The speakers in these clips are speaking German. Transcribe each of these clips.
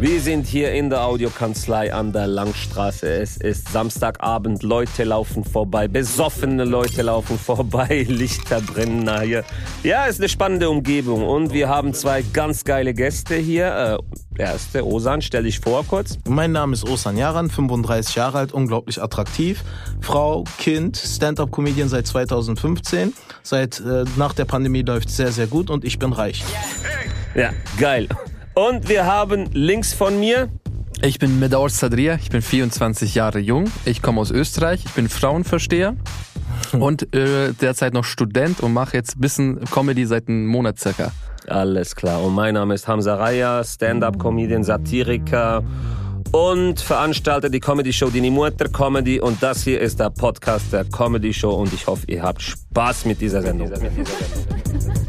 Wir sind hier in der Audiokanzlei an der Langstraße. Es ist Samstagabend, Leute laufen vorbei, besoffene Leute laufen vorbei, Lichter brennen hier. Ja, ist eine spannende Umgebung und wir haben zwei ganz geile Gäste hier. Äh, erste, Osan, stell dich vor kurz. Mein Name ist Osan Yaran, 35 Jahre alt, unglaublich attraktiv. Frau, Kind, Stand-up-Comedian seit 2015. Seit äh, nach der Pandemie läuft sehr, sehr gut und ich bin reich. Ja, geil. Und wir haben links von mir. Ich bin Medaur Sadria, ich bin 24 Jahre jung, ich komme aus Österreich, ich bin Frauenversteher und äh, derzeit noch Student und mache jetzt ein bisschen Comedy seit einem Monat circa. Alles klar. Und mein Name ist Hamza Raya, Stand-up-Comedian, Satiriker und Veranstalter die Comedy-Show Dini Mutter Comedy. Und das hier ist der Podcast der Comedy-Show und ich hoffe, ihr habt Spaß mit dieser Sendung. Mit dieser Sendung.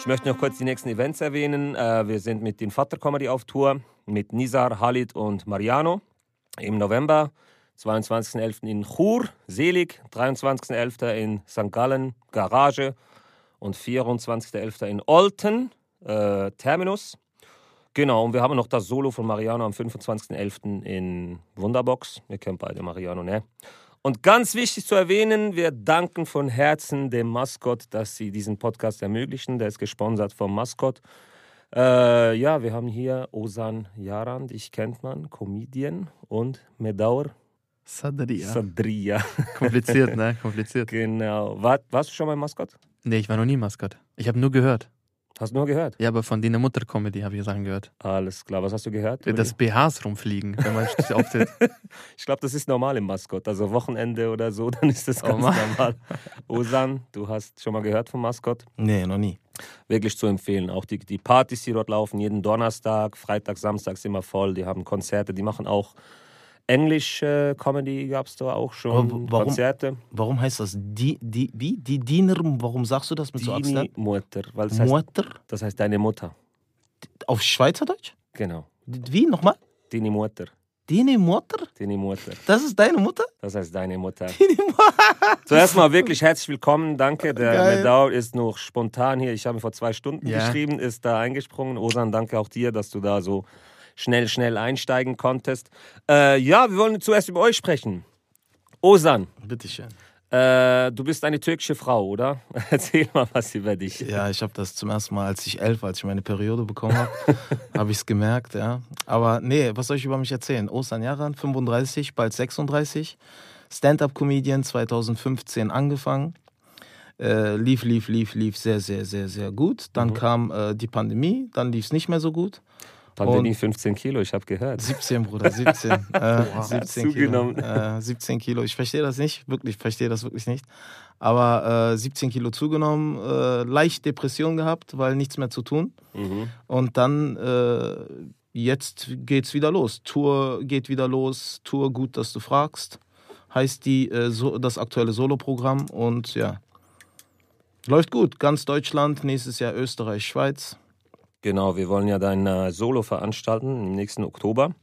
Ich möchte noch kurz die nächsten Events erwähnen. Äh, wir sind mit den Vater Comedy auf Tour mit Nizar, Halid und Mariano im November. 22.11. in Chur, Selig, 23.11. in St. Gallen, Garage und 24.11. in Olten, äh, Terminus. Genau, und wir haben noch das Solo von Mariano am 25.11. in Wunderbox. Ihr kennt beide Mariano, ne? Und ganz wichtig zu erwähnen, wir danken von Herzen dem Maskott, dass sie diesen Podcast ermöglichen. Der ist gesponsert vom Maskott. Äh, ja, wir haben hier Osan Yaran, dich kennt man, Comedian und Medaur Sadria. Sadria. Kompliziert, ne? Kompliziert. Genau. War, warst du schon mal Maskott? Nee, ich war noch nie Maskott. Ich habe nur gehört. Hast du nur gehört? Ja, aber von Dine Mutter Comedy habe ich Sachen gehört. Alles klar. Was hast du gehört? Dass BHs rumfliegen, wenn man auftritt. ich glaube, das ist normal im Maskott. Also Wochenende oder so, dann ist das ganz oh normal. Osan, du hast schon mal gehört vom Maskott? Nee, noch nie. Wirklich zu empfehlen. Auch die, die Partys, die dort laufen, jeden Donnerstag, Freitag, Samstag ist immer voll. Die haben Konzerte, die machen auch Englisch-Comedy gab es da auch schon, warum, Konzerte. Warum heißt das die, die, wie? Die Diener, warum sagst du das mit Dini so Akzent? Mutter. Weil das Mutter? Heißt, das heißt deine Mutter. Auf Schweizerdeutsch? Genau. Wie, nochmal? Dini Mutter. Dini Mutter? Dini Mutter. Das ist deine Mutter? Das heißt deine Mutter. Dini Mutter. Zuerst mal wirklich herzlich willkommen, danke. Der Geil. Medau ist noch spontan hier. Ich habe vor zwei Stunden ja. geschrieben, ist da eingesprungen. Osan, danke auch dir, dass du da so schnell, schnell einsteigen konntest. Äh, ja, wir wollen zuerst über euch sprechen. Osan. Bitteschön. Äh, du bist eine türkische Frau, oder? Erzähl mal was über dich. Ja, ich habe das zum ersten Mal, als ich elf, als ich meine Periode bekommen habe, habe ich es gemerkt, ja. Aber nee, was soll ich über mich erzählen? Osan Yaran, 35, bald 36. Stand-up-Comedian 2015 angefangen. Äh, lief, lief, lief, lief sehr, sehr, sehr, sehr gut. Dann mhm. kam äh, die Pandemie, dann lief es nicht mehr so gut. Pandemie 15 Kilo, ich habe gehört. 17, Bruder, 17. äh, 17 Kilo. Äh, 17 Kilo. Ich verstehe das nicht, wirklich, ich verstehe das wirklich nicht. Aber äh, 17 Kilo zugenommen, äh, leicht Depression gehabt, weil nichts mehr zu tun. Mhm. Und dann, äh, jetzt geht's wieder los. Tour geht wieder los. Tour gut, dass du fragst. Heißt die, äh, so, das aktuelle Soloprogramm. Und ja, läuft gut. Ganz Deutschland, nächstes Jahr Österreich, Schweiz. Genau, wir wollen ja dein äh, Solo veranstalten im nächsten Oktober.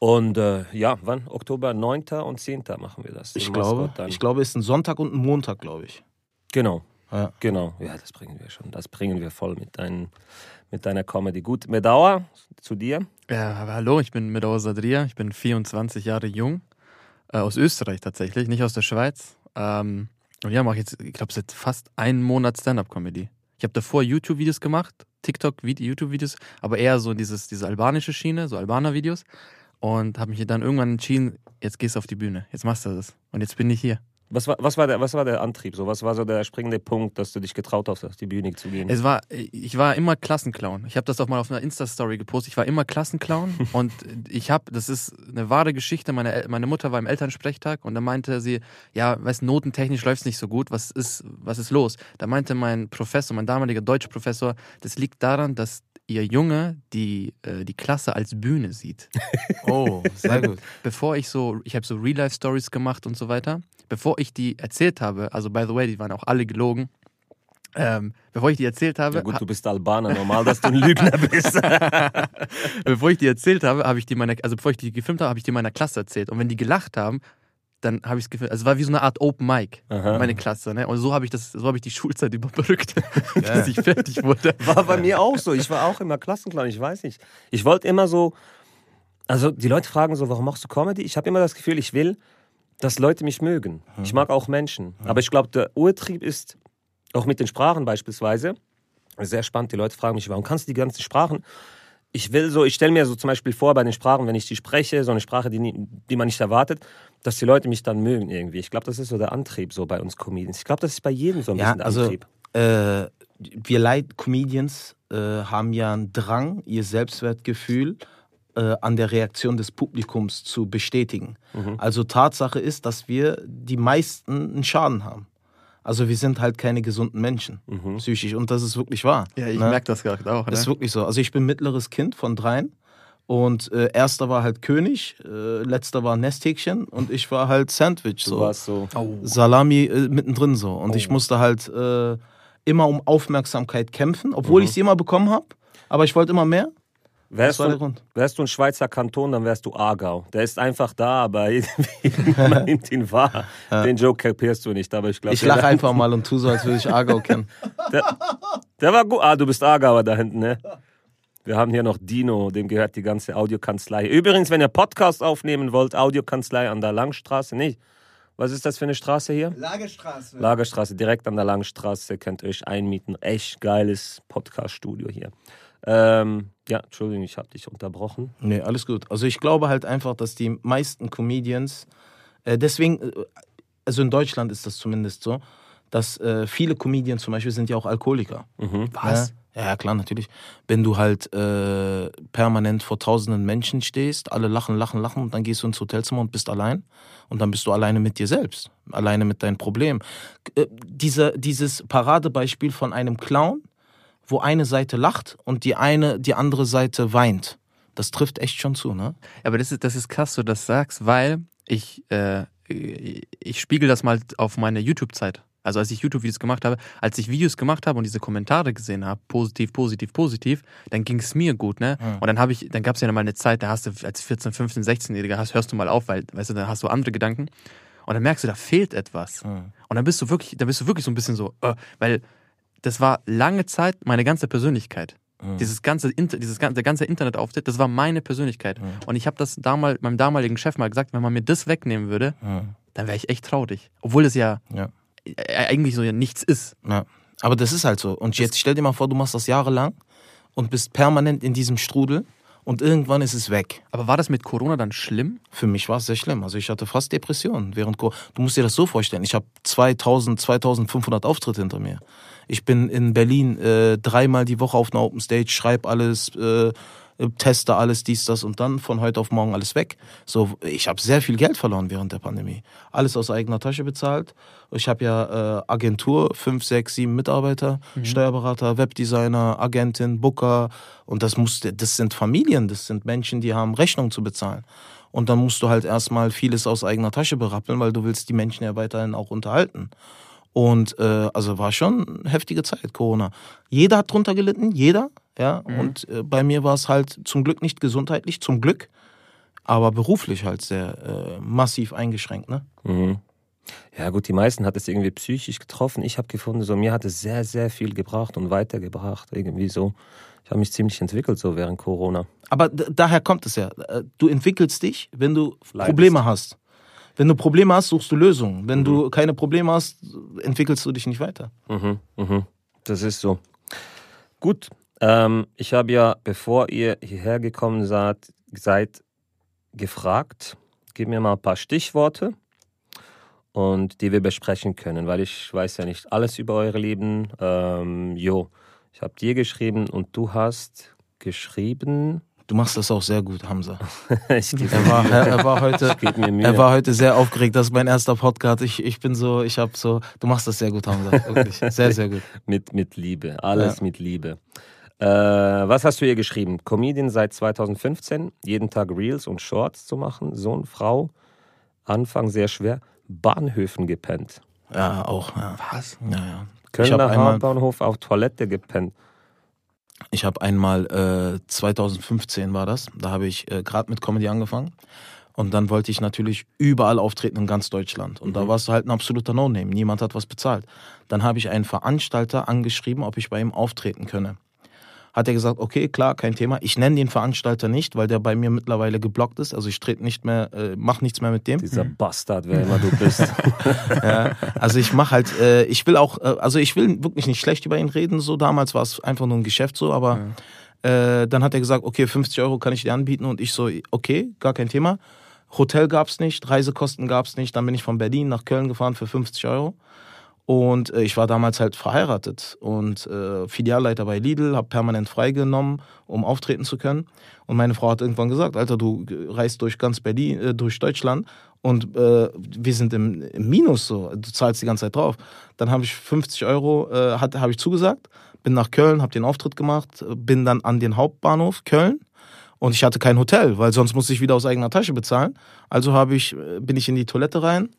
Und äh, ja, wann? Oktober 9. und 10. machen wir das. Ich glaube, ich glaube, es ist ein Sonntag und ein Montag, glaube ich. Genau. Ja. Genau. Ja, das bringen wir schon. Das bringen wir voll mit, dein, mit deiner Comedy. Gut, Medauer, zu dir. Ja, hallo, ich bin Medauer Sadria. Ich bin 24 Jahre jung. Äh, aus Österreich tatsächlich, nicht aus der Schweiz. Ähm, und ja, mache jetzt, ich glaube, seit fast einem Monat Stand-up-Comedy. Ich habe davor YouTube-Videos gemacht, TikTok-YouTube-Videos, aber eher so dieses, diese albanische Schiene, so Albaner-Videos. Und habe mich dann irgendwann entschieden, jetzt gehst du auf die Bühne, jetzt machst du das. Und jetzt bin ich hier. Was war, was war, der, was war der Antrieb? So? Was war so der springende Punkt, dass du dich getraut hast, auf die Bühne zu gehen? Es war, ich war immer Klassenclown. Ich habe das auch mal auf einer Insta-Story gepostet. Ich war immer Klassenclown und ich habe, das ist eine wahre Geschichte. Meine, meine Mutter war im Elternsprechtag und da meinte sie, ja, weißt notentechnisch läuft es nicht so gut. Was ist, was ist los? Da meinte mein Professor, mein damaliger Deutschprofessor, das liegt daran, dass ihr Junge die, äh, die Klasse als Bühne sieht. Oh, sehr gut. Bevor ich so, ich habe so Real-Life-Stories gemacht und so weiter. Bevor ich die erzählt habe, also by the way, die waren auch alle gelogen. Ähm, bevor ich die erzählt habe. Ja gut, du bist Albaner, normal, dass du ein Lügner bist. bevor ich die erzählt habe, habe ich die meiner, also bevor ich die gefilmt habe, habe ich die meiner Klasse erzählt. Und wenn die gelacht haben, dann habe ich das Gefühl, also es war wie so eine Art Open Mic, Aha. meine Klasse, ne? Und so habe ich das, so habe ich die Schulzeit überbrückt, ja. bis ich fertig wurde. War bei mir auch so. Ich war auch immer Klassenclown, ich weiß nicht. Ich wollte immer so, also die Leute fragen so, warum machst du Comedy? Ich habe immer das Gefühl, ich will, dass Leute mich mögen. Ich mag auch Menschen. Aber ich glaube, der Urtrieb ist, auch mit den Sprachen beispielsweise, sehr spannend. Die Leute fragen mich, warum kannst du die ganzen Sprachen? ich will so, ich stelle mir so zum Beispiel vor bei den Sprachen, wenn ich die spreche, so eine Sprache, die, die man nicht erwartet, dass die Leute mich dann mögen irgendwie. Ich glaube, das ist so der Antrieb so bei uns Comedians. Ich glaube, das ist bei jedem so ein ja, bisschen der also, Antrieb. Äh, wir Leid Comedians äh, haben ja einen Drang, ihr Selbstwertgefühl äh, an der Reaktion des Publikums zu bestätigen. Mhm. Also Tatsache ist, dass wir die meisten einen Schaden haben. Also wir sind halt keine gesunden Menschen, mhm. psychisch. Und das ist wirklich wahr. Ja, ich ne? merke das gerade auch. Ne? Ist wirklich so. Also ich bin mittleres Kind von dreien. Und äh, erster war halt König, äh, letzter war Nesthäkchen und ich war halt Sandwich. So. Du warst so. Oh. Salami äh, mittendrin so. Und oh. ich musste halt äh, immer um Aufmerksamkeit kämpfen, obwohl mhm. ich sie immer bekommen habe. Aber ich wollte immer mehr. Wärst du, wärst du ein Schweizer Kanton, dann wärst du Aargau. Der ist einfach da, aber man nimmt ihn wahr. Ja. Den Joke kapierst du nicht, aber ich glaube. Ich lache einfach mal und tu so, als würde ich Aargau kennen. Der, der, war gut. Ah, du bist Aargauer da hinten, ne? Wir haben hier noch Dino, dem gehört die ganze Audiokanzlei. Übrigens, wenn ihr Podcast aufnehmen wollt, Audiokanzlei an der Langstraße, nicht? Was ist das für eine Straße hier? Lagerstraße. Lagerstraße, direkt an der Langstraße. Könnt ihr euch einmieten. Echt geiles Podcast-Studio hier. Ähm, ja, Entschuldigung, ich habe dich unterbrochen. Nee, alles gut. Also ich glaube halt einfach, dass die meisten Comedians, äh, deswegen, äh, also in Deutschland ist das zumindest so, dass äh, viele Comedians zum Beispiel sind ja auch Alkoholiker. Mhm. Was? Ja, ja, klar, natürlich. Wenn du halt äh, permanent vor tausenden Menschen stehst, alle lachen, lachen, lachen, und dann gehst du ins Hotelzimmer und bist allein. Und dann bist du alleine mit dir selbst, alleine mit deinem Problem. Äh, diese, dieses Paradebeispiel von einem Clown, wo eine Seite lacht und die eine, die andere Seite weint. Das trifft echt schon zu, ne? Aber das ist, das ist krass, du das sagst, weil ich, äh, ich spiegel das mal auf meine YouTube-Zeit. Also als ich YouTube-Videos gemacht habe, als ich Videos gemacht habe und diese Kommentare gesehen habe, positiv, positiv, positiv, dann ging es mir gut, ne? Mhm. Und dann habe ich, dann gab es ja mal eine Zeit, da hast du als 14, 15, 16-Jähriger, hörst du mal auf, weil, weißt du, dann hast du andere Gedanken. Und dann merkst du, da fehlt etwas. Mhm. Und dann bist du wirklich, da bist du wirklich so ein bisschen so, äh, weil das war lange Zeit meine ganze Persönlichkeit. Mhm. Dieses ganze, dieses der ganze Internetauftritt, das war meine Persönlichkeit. Mhm. Und ich habe das damals meinem damaligen Chef mal gesagt, wenn man mir das wegnehmen würde, mhm. dann wäre ich echt traurig. Obwohl das ja, ja, eigentlich so ja nichts ist. Ja. Aber das ist halt so. Und jetzt stell dir mal vor, du machst das jahrelang und bist permanent in diesem Strudel und irgendwann ist es weg. Aber war das mit Corona dann schlimm? Für mich war es sehr schlimm. Also ich hatte fast Depressionen während Corona. Du musst dir das so vorstellen. Ich habe 2000, 2500 Auftritte hinter mir. Ich bin in Berlin äh, dreimal die Woche auf einer Open Stage, schreibe alles, äh, teste alles, dies, das und dann von heute auf morgen alles weg. So, ich habe sehr viel Geld verloren während der Pandemie. Alles aus eigener Tasche bezahlt. Ich habe ja äh, Agentur, fünf, sechs, sieben Mitarbeiter, mhm. Steuerberater, Webdesigner, Agentin, Booker. Und das musste, das sind Familien, das sind Menschen, die haben Rechnungen zu bezahlen. Und dann musst du halt erstmal vieles aus eigener Tasche berappeln, weil du willst die Menschen ja weiterhin auch unterhalten. Und äh, also war schon heftige Zeit, Corona. Jeder hat drunter gelitten, jeder. Ja, mhm. und äh, bei mir war es halt zum Glück nicht gesundheitlich, zum Glück, aber beruflich halt sehr äh, massiv eingeschränkt. Ne? Mhm. Ja, gut, die meisten hat es irgendwie psychisch getroffen. Ich habe gefunden, so mir hat es sehr, sehr viel gebracht und weitergebracht. Irgendwie so. Ich habe mich ziemlich entwickelt so während Corona. Aber daher kommt es ja. Äh, du entwickelst dich, wenn du Leidest. Probleme hast. Wenn du Probleme hast, suchst du Lösungen. Wenn mhm. du keine Probleme hast, entwickelst du dich nicht weiter. Mhm, mhm. Das ist so. Gut, ähm, ich habe ja, bevor ihr hierher gekommen seid, seid, gefragt, gib mir mal ein paar Stichworte und die wir besprechen können, weil ich weiß ja nicht alles über eure Leben. Ähm, jo, ich habe dir geschrieben und du hast geschrieben. Du machst das auch sehr gut, Hamza. er, war, er, er, war heute, er war heute sehr aufgeregt. Das ist mein erster Podcast. Ich, ich bin so, ich habe so, du machst das sehr gut, Hamza. Wirklich. Sehr, sehr gut. mit, mit Liebe. Alles ja. mit Liebe. Äh, was hast du ihr geschrieben? Comedian seit 2015, jeden Tag Reels und Shorts zu machen. Sohn, Frau, Anfang sehr schwer. Bahnhöfen gepennt. Ja, auch. Ja. Was? Ja, ja. Kölner Hauptbahnhof auf Toilette gepennt. Ich habe einmal, äh, 2015 war das, da habe ich äh, gerade mit Comedy angefangen Und dann wollte ich natürlich überall auftreten in ganz Deutschland. Und mhm. da war es halt ein absoluter No-Name. Niemand hat was bezahlt. Dann habe ich einen Veranstalter angeschrieben, ob ich bei ihm auftreten könne hat er gesagt, okay, klar, kein Thema. Ich nenne den Veranstalter nicht, weil der bei mir mittlerweile geblockt ist. Also ich trete nicht mehr, äh, mach nichts mehr mit dem. Dieser mhm. Bastard, wer immer du bist. ja, also ich mache halt, äh, ich will auch, äh, also ich will wirklich nicht schlecht über ihn reden. So damals war es einfach nur ein Geschäft so, aber ja. äh, dann hat er gesagt, okay, 50 Euro kann ich dir anbieten und ich so, okay, gar kein Thema. Hotel gab's nicht, Reisekosten gab's nicht. Dann bin ich von Berlin nach Köln gefahren für 50 Euro. Und äh, ich war damals halt verheiratet und äh, Filialleiter bei Lidl, habe permanent freigenommen, um auftreten zu können. Und meine Frau hat irgendwann gesagt, Alter, du reist durch ganz Berlin, äh, durch Deutschland und äh, wir sind im, im, Minus so, du zahlst die ganze Zeit drauf. Dann habe ich 50 Euro, äh, habe ich zugesagt, bin nach Köln, habe den Auftritt gemacht, bin dann an den Hauptbahnhof Köln und ich hatte kein Hotel, weil sonst musste ich wieder aus eigener Tasche bezahlen. Also habe ich, äh, bin ich in die Toilette rein,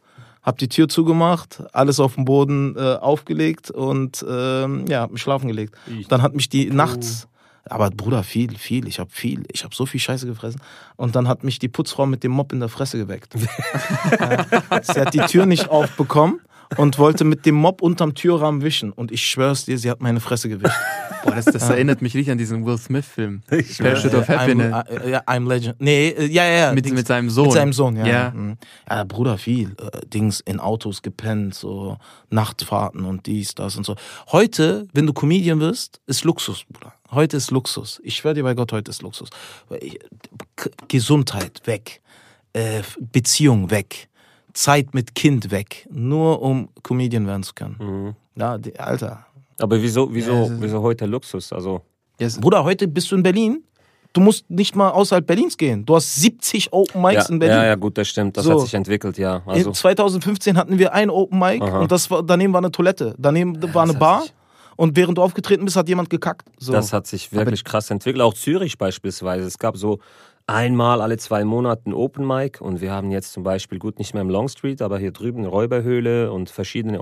hab die Tür zugemacht, alles auf dem Boden äh, aufgelegt und ähm, ja, hab mich schlafen gelegt. Ich dann hat mich die oh. nachts, aber Bruder, viel, viel, ich hab viel, ich hab so viel Scheiße gefressen. Und dann hat mich die Putzfrau mit dem Mob in der Fresse geweckt. ja, sie hat die Tür nicht aufbekommen und wollte mit dem Mob unterm Türrahmen wischen. Und ich schwör's dir, sie hat meine Fresse gewischt. Boah, das, das erinnert mich richtig an diesen Will Smith-Film. Parachute of Happiness. I'm, uh, I'm Legend. Nee, äh, ja, ja, ja. Mit, mit seinem Sohn. Mit seinem Sohn, ja. Ja, mhm. ja Bruder, viel. Äh, Dings in Autos gepennt, so Nachtfahrten und dies, das und so. Heute, wenn du Comedian wirst, ist Luxus, Bruder. Heute ist Luxus. Ich schwöre dir bei Gott, heute ist Luxus. Gesundheit weg. Äh, Beziehung weg Zeit mit Kind weg, nur um Comedian werden zu können. Mhm. Ja, die, Alter. Aber wieso, wieso, ja, wieso heute Luxus? Also yes. Bruder, heute bist du in Berlin. Du musst nicht mal außerhalb Berlins gehen. Du hast 70 Open Mics ja, in Berlin. Ja, ja, gut, das stimmt. Das so. hat sich entwickelt, ja. Also. 2015 hatten wir ein Open Mic Aha. und das war, daneben war eine Toilette. Daneben ja, war eine Bar. Und während du aufgetreten bist, hat jemand gekackt. So. Das hat sich wirklich krass entwickelt. Auch Zürich beispielsweise. Es gab so einmal alle zwei Monate ein Open Mic und wir haben jetzt zum Beispiel, gut, nicht mehr im Long Street, aber hier drüben eine Räuberhöhle und verschiedene.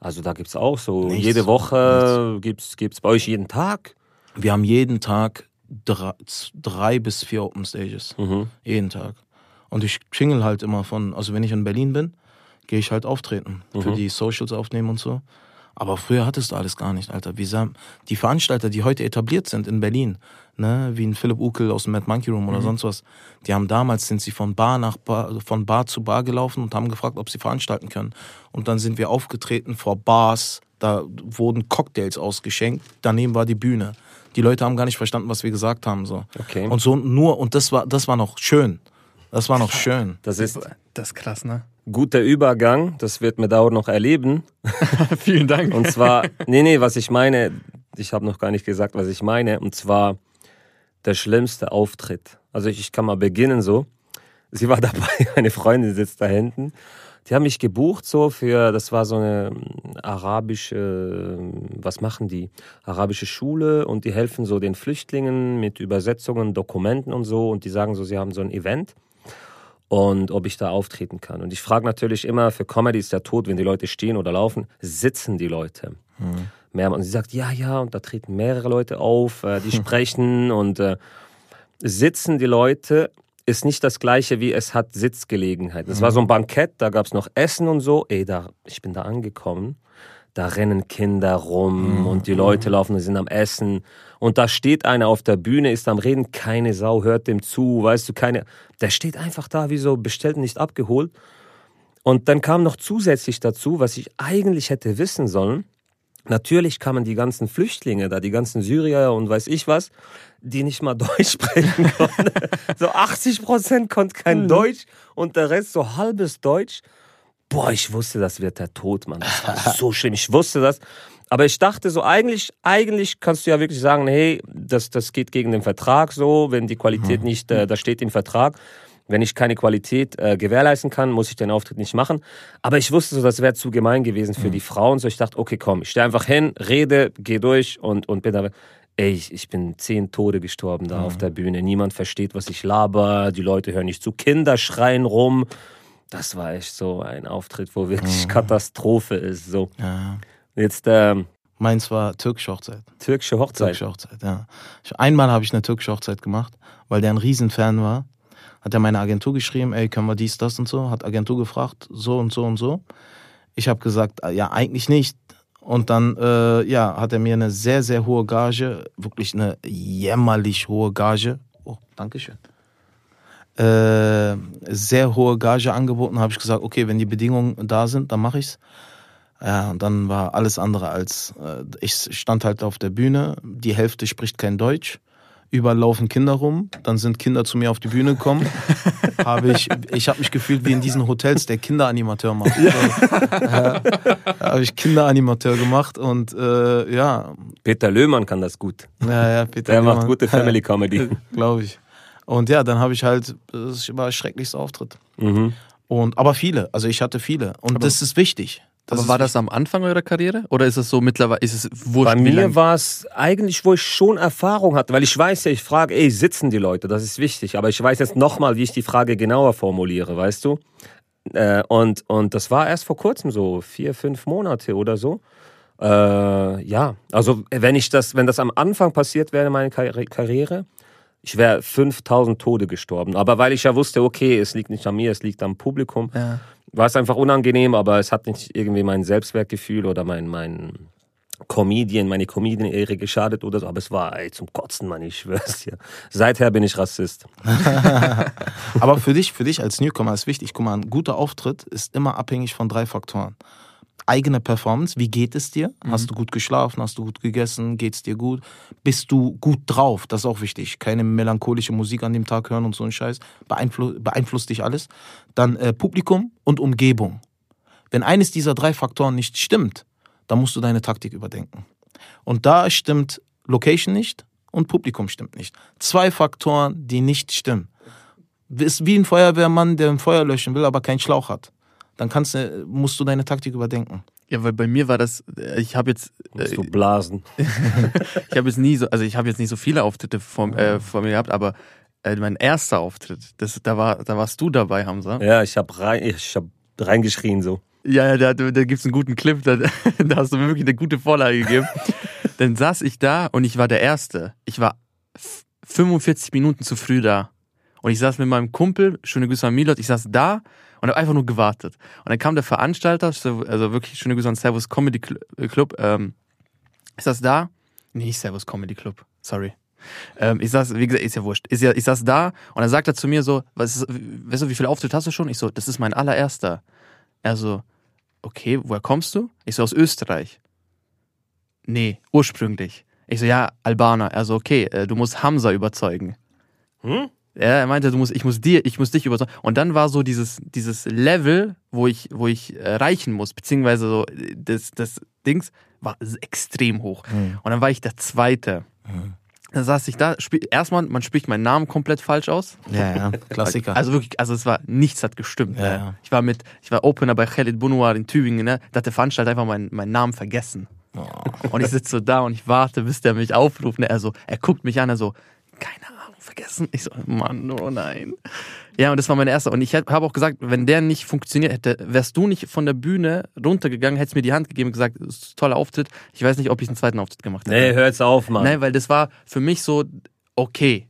Also da gibt es auch so, Nichts. jede Woche gibt es bei euch jeden Tag? Wir haben jeden Tag drei, drei bis vier Open Stages. Mhm. Jeden Tag. Und ich klingel halt immer von, also wenn ich in Berlin bin, gehe ich halt auftreten. Mhm. Für die Socials aufnehmen und so. Aber früher hattest du alles gar nicht, Alter. Wie die Veranstalter, die heute etabliert sind in Berlin, ne, wie ein Philipp Ukel aus dem Mad Monkey Room oder mhm. sonst was, die haben damals sind sie von Bar nach Bar, von Bar zu Bar gelaufen und haben gefragt, ob sie veranstalten können. Und dann sind wir aufgetreten vor Bars, da wurden Cocktails ausgeschenkt, daneben war die Bühne. Die Leute haben gar nicht verstanden, was wir gesagt haben, so. Okay. Und so nur, und das war, das war noch schön. Das war noch schön. Das ist, das ist krass, ne? Guter Übergang, das wird mir dauernd noch erleben. Vielen Dank. Und zwar, nee, nee, was ich meine, ich habe noch gar nicht gesagt, was ich meine, und zwar, der schlimmste Auftritt. Also ich, ich kann mal beginnen so. Sie war dabei, eine Freundin sitzt da hinten. Die haben mich gebucht so für, das war so eine hm, arabische, was machen die? Arabische Schule und die helfen so den Flüchtlingen mit Übersetzungen, Dokumenten und so und die sagen so, sie haben so ein Event und ob ich da auftreten kann. Und ich frage natürlich immer, für Comedy ist der Tod, wenn die Leute stehen oder laufen, sitzen die Leute. Mhm mehrmals. Und sie sagt, ja, ja, und da treten mehrere Leute auf, äh, die sprechen und äh, sitzen die Leute ist nicht das gleiche wie es hat Sitzgelegenheit. Es war so ein Bankett, da gab es noch Essen und so. Ey, da, ich bin da angekommen. Da rennen Kinder rum mhm. und die Leute laufen und sind am Essen. Und da steht einer auf der Bühne, ist am Reden, keine Sau hört dem zu, weißt du, keine. Der steht einfach da, wie so bestellt nicht abgeholt. Und dann kam noch zusätzlich dazu, was ich eigentlich hätte wissen sollen. Natürlich kamen die ganzen Flüchtlinge da, die ganzen Syrier und weiß ich was, die nicht mal Deutsch sprechen konnten. so 80 Prozent konnten kein mhm. Deutsch und der Rest so halbes Deutsch. Boah, ich wusste, das wird der Tod, Mann. Das war so schlimm. Ich wusste das. Aber ich dachte so, eigentlich, eigentlich kannst du ja wirklich sagen, hey, das, das geht gegen den Vertrag so, wenn die Qualität mhm. nicht, äh, da steht im Vertrag. Wenn ich keine Qualität äh, gewährleisten kann, muss ich den Auftritt nicht machen. Aber ich wusste so, das wäre zu gemein gewesen für mhm. die Frauen. So ich dachte, okay, komm, ich stehe einfach hin, rede, gehe durch und, und bin da. Ey, ich, ich bin zehn Tode gestorben da mhm. auf der Bühne. Niemand versteht, was ich laber. Die Leute hören nicht zu. Kinder schreien rum. Das war echt so ein Auftritt, wo wirklich mhm. Katastrophe ist. So. Ja. Jetzt, ähm, Meins war türkische Hochzeit. Türkische Hochzeit? Türkische Hochzeit, ja. Einmal habe ich eine türkische Hochzeit gemacht, weil der ein Riesenfan war Hat er meine Agentur geschrieben, ey, können wir dies, das und so? Hat Agentur gefragt, so und so und so. Ich habe gesagt, ja, eigentlich nicht. Und dann, äh, ja, hat er mir eine sehr, sehr hohe Gage, wirklich eine jämmerlich hohe Gage. Oh, Dankeschön. Äh, sehr hohe Gage angeboten, habe ich gesagt, okay, wenn die Bedingungen da sind, dann mache ich's. Ja, und dann war alles andere als, äh, ich stand halt auf der Bühne, die Hälfte spricht kein Deutsch überall laufen Kinder rum, dann sind Kinder zu mir auf die Bühne gekommen. habe ich ich habe mich gefühlt wie in diesen Hotels, der Kinderanimateur macht. Ja. Äh, habe ich Kinderanimateur gemacht und äh, ja. Peter Löhmann kann das gut. Ja, ja, Peter Der Löhmann. macht gute Family Comedy. Glaube ich. Und ja, dann habe ich halt, das war ein schrecklichster Auftritt. Mhm. Und, aber viele, also ich hatte viele. Und aber das ist wichtig. Das Aber war das am Anfang eurer Karriere oder ist es so mittlerweile, ist es wurscht? Bei mir war es eigentlich, wo ich schon Erfahrung hatte, weil ich weiß ja, ich frage, ey, sitzen die Leute, das ist wichtig, aber ich weiß jetzt nochmal, wie ich die Frage genauer formuliere, weißt du? Äh, und, und das war erst vor kurzem so, vier, fünf Monate oder so. Äh, ja, also wenn ich das, wenn das am Anfang passiert wäre, meine Karriere, ich wäre 5000 Tode gestorben. Aber weil ich ja wusste, okay, es liegt nicht an mir, es liegt am Publikum. Ja war es einfach unangenehm, aber es hat nicht irgendwie mein Selbstwertgefühl oder mein, mein Comedian, meine Comedian-Ehre geschadet oder so, aber es war ey, zum Kotzen, Mann, ich schwör's dir. Seither bin ich Rassist. aber für dich, für dich als Newcomer ist wichtig, guck mal, ein guter Auftritt ist immer abhängig von drei Faktoren eigene Performance. Wie geht es dir? Mhm. Hast du gut geschlafen? Hast du gut gegessen? Geht es dir gut? Bist du gut drauf? Das ist auch wichtig. Keine melancholische Musik an dem Tag hören und so ein Scheiß. Beeinflu beeinflusst dich alles. Dann äh, Publikum und Umgebung. Wenn eines dieser drei Faktoren nicht stimmt, dann musst du deine Taktik überdenken. Und da stimmt Location nicht und Publikum stimmt nicht. Zwei Faktoren, die nicht stimmen. Ist wie ein Feuerwehrmann, der ein Feuer löschen will, aber keinen Schlauch hat dann kannst, musst du deine Taktik überdenken. Ja, weil bei mir war das, äh, ich habe jetzt. Musst du blasen. ich habe jetzt nie so, also ich habe jetzt nicht so viele Auftritte vor, äh, vor mir gehabt, aber äh, mein erster Auftritt, das, da, war, da warst du dabei, Hamza. Ja, ich habe rein, ich hab reingeschrien so. Ja, ja, da, da gibt es einen guten Clip, da, da hast du mir wirklich eine gute Vorlage gegeben. Dann saß ich da und ich war der Erste. Ich war 45 Minuten zu früh da. Und ich saß mit meinem Kumpel, schöne Grüße an Milot, ich saß da und habe einfach nur gewartet. Und dann kam der Veranstalter, also wirklich schöne Grüße an Servus Comedy äh, Club. Ähm, ist das da? Nee, nicht Servus Comedy Club, sorry. Ähm, ich saß, wie gesagt, ist ja wurscht. Ist ja, ich saß da und dann sagt er zu mir so, was ist, weißt du, wie viele Auftritte hast du schon? Ich so, das ist mein allererster. Er so, okay, woher kommst du? Ich so, aus Österreich. Nee, ursprünglich. Ich so, ja, Albaner. Er so, okay, äh, du musst Hamza überzeugen. Hm? Ja, er meinte, du musst, ich muss dir, ich muss dich überzeugen. Und dann war so dieses, dieses Level, wo ich, wo ich erreichen muss, beziehungsweise so das, das Dings war extrem hoch. Mhm. Und dann war ich der Zweite. Mhm. Dann saß ich da, erstmal, man spricht meinen Namen komplett falsch aus. Ja, ja, Klassiker. Also wirklich, also es war, nichts hat gestimmt. Ja, ja. Ich war mit, ich war Opener bei Khalid Bunouar in Tübingen, ne? da hat der Veranstalter einfach meinen, meinen Namen vergessen. Oh. Und ich sitze so da und ich warte, bis der mich aufruft. Ne? Er so, er guckt mich an, er so, keine Ahnung vergessen. Ich so, Mann, oh nein. Ja, und das war mein erster. Und ich habe auch gesagt, wenn der nicht funktioniert hätte, wärst du nicht von der Bühne runtergegangen, hättest mir die Hand gegeben und gesagt, das ist ein toller Auftritt. Ich weiß nicht, ob ich einen zweiten Auftritt gemacht hätte. Nee, hör jetzt auf, Mann. Nein, weil das war für mich so, okay,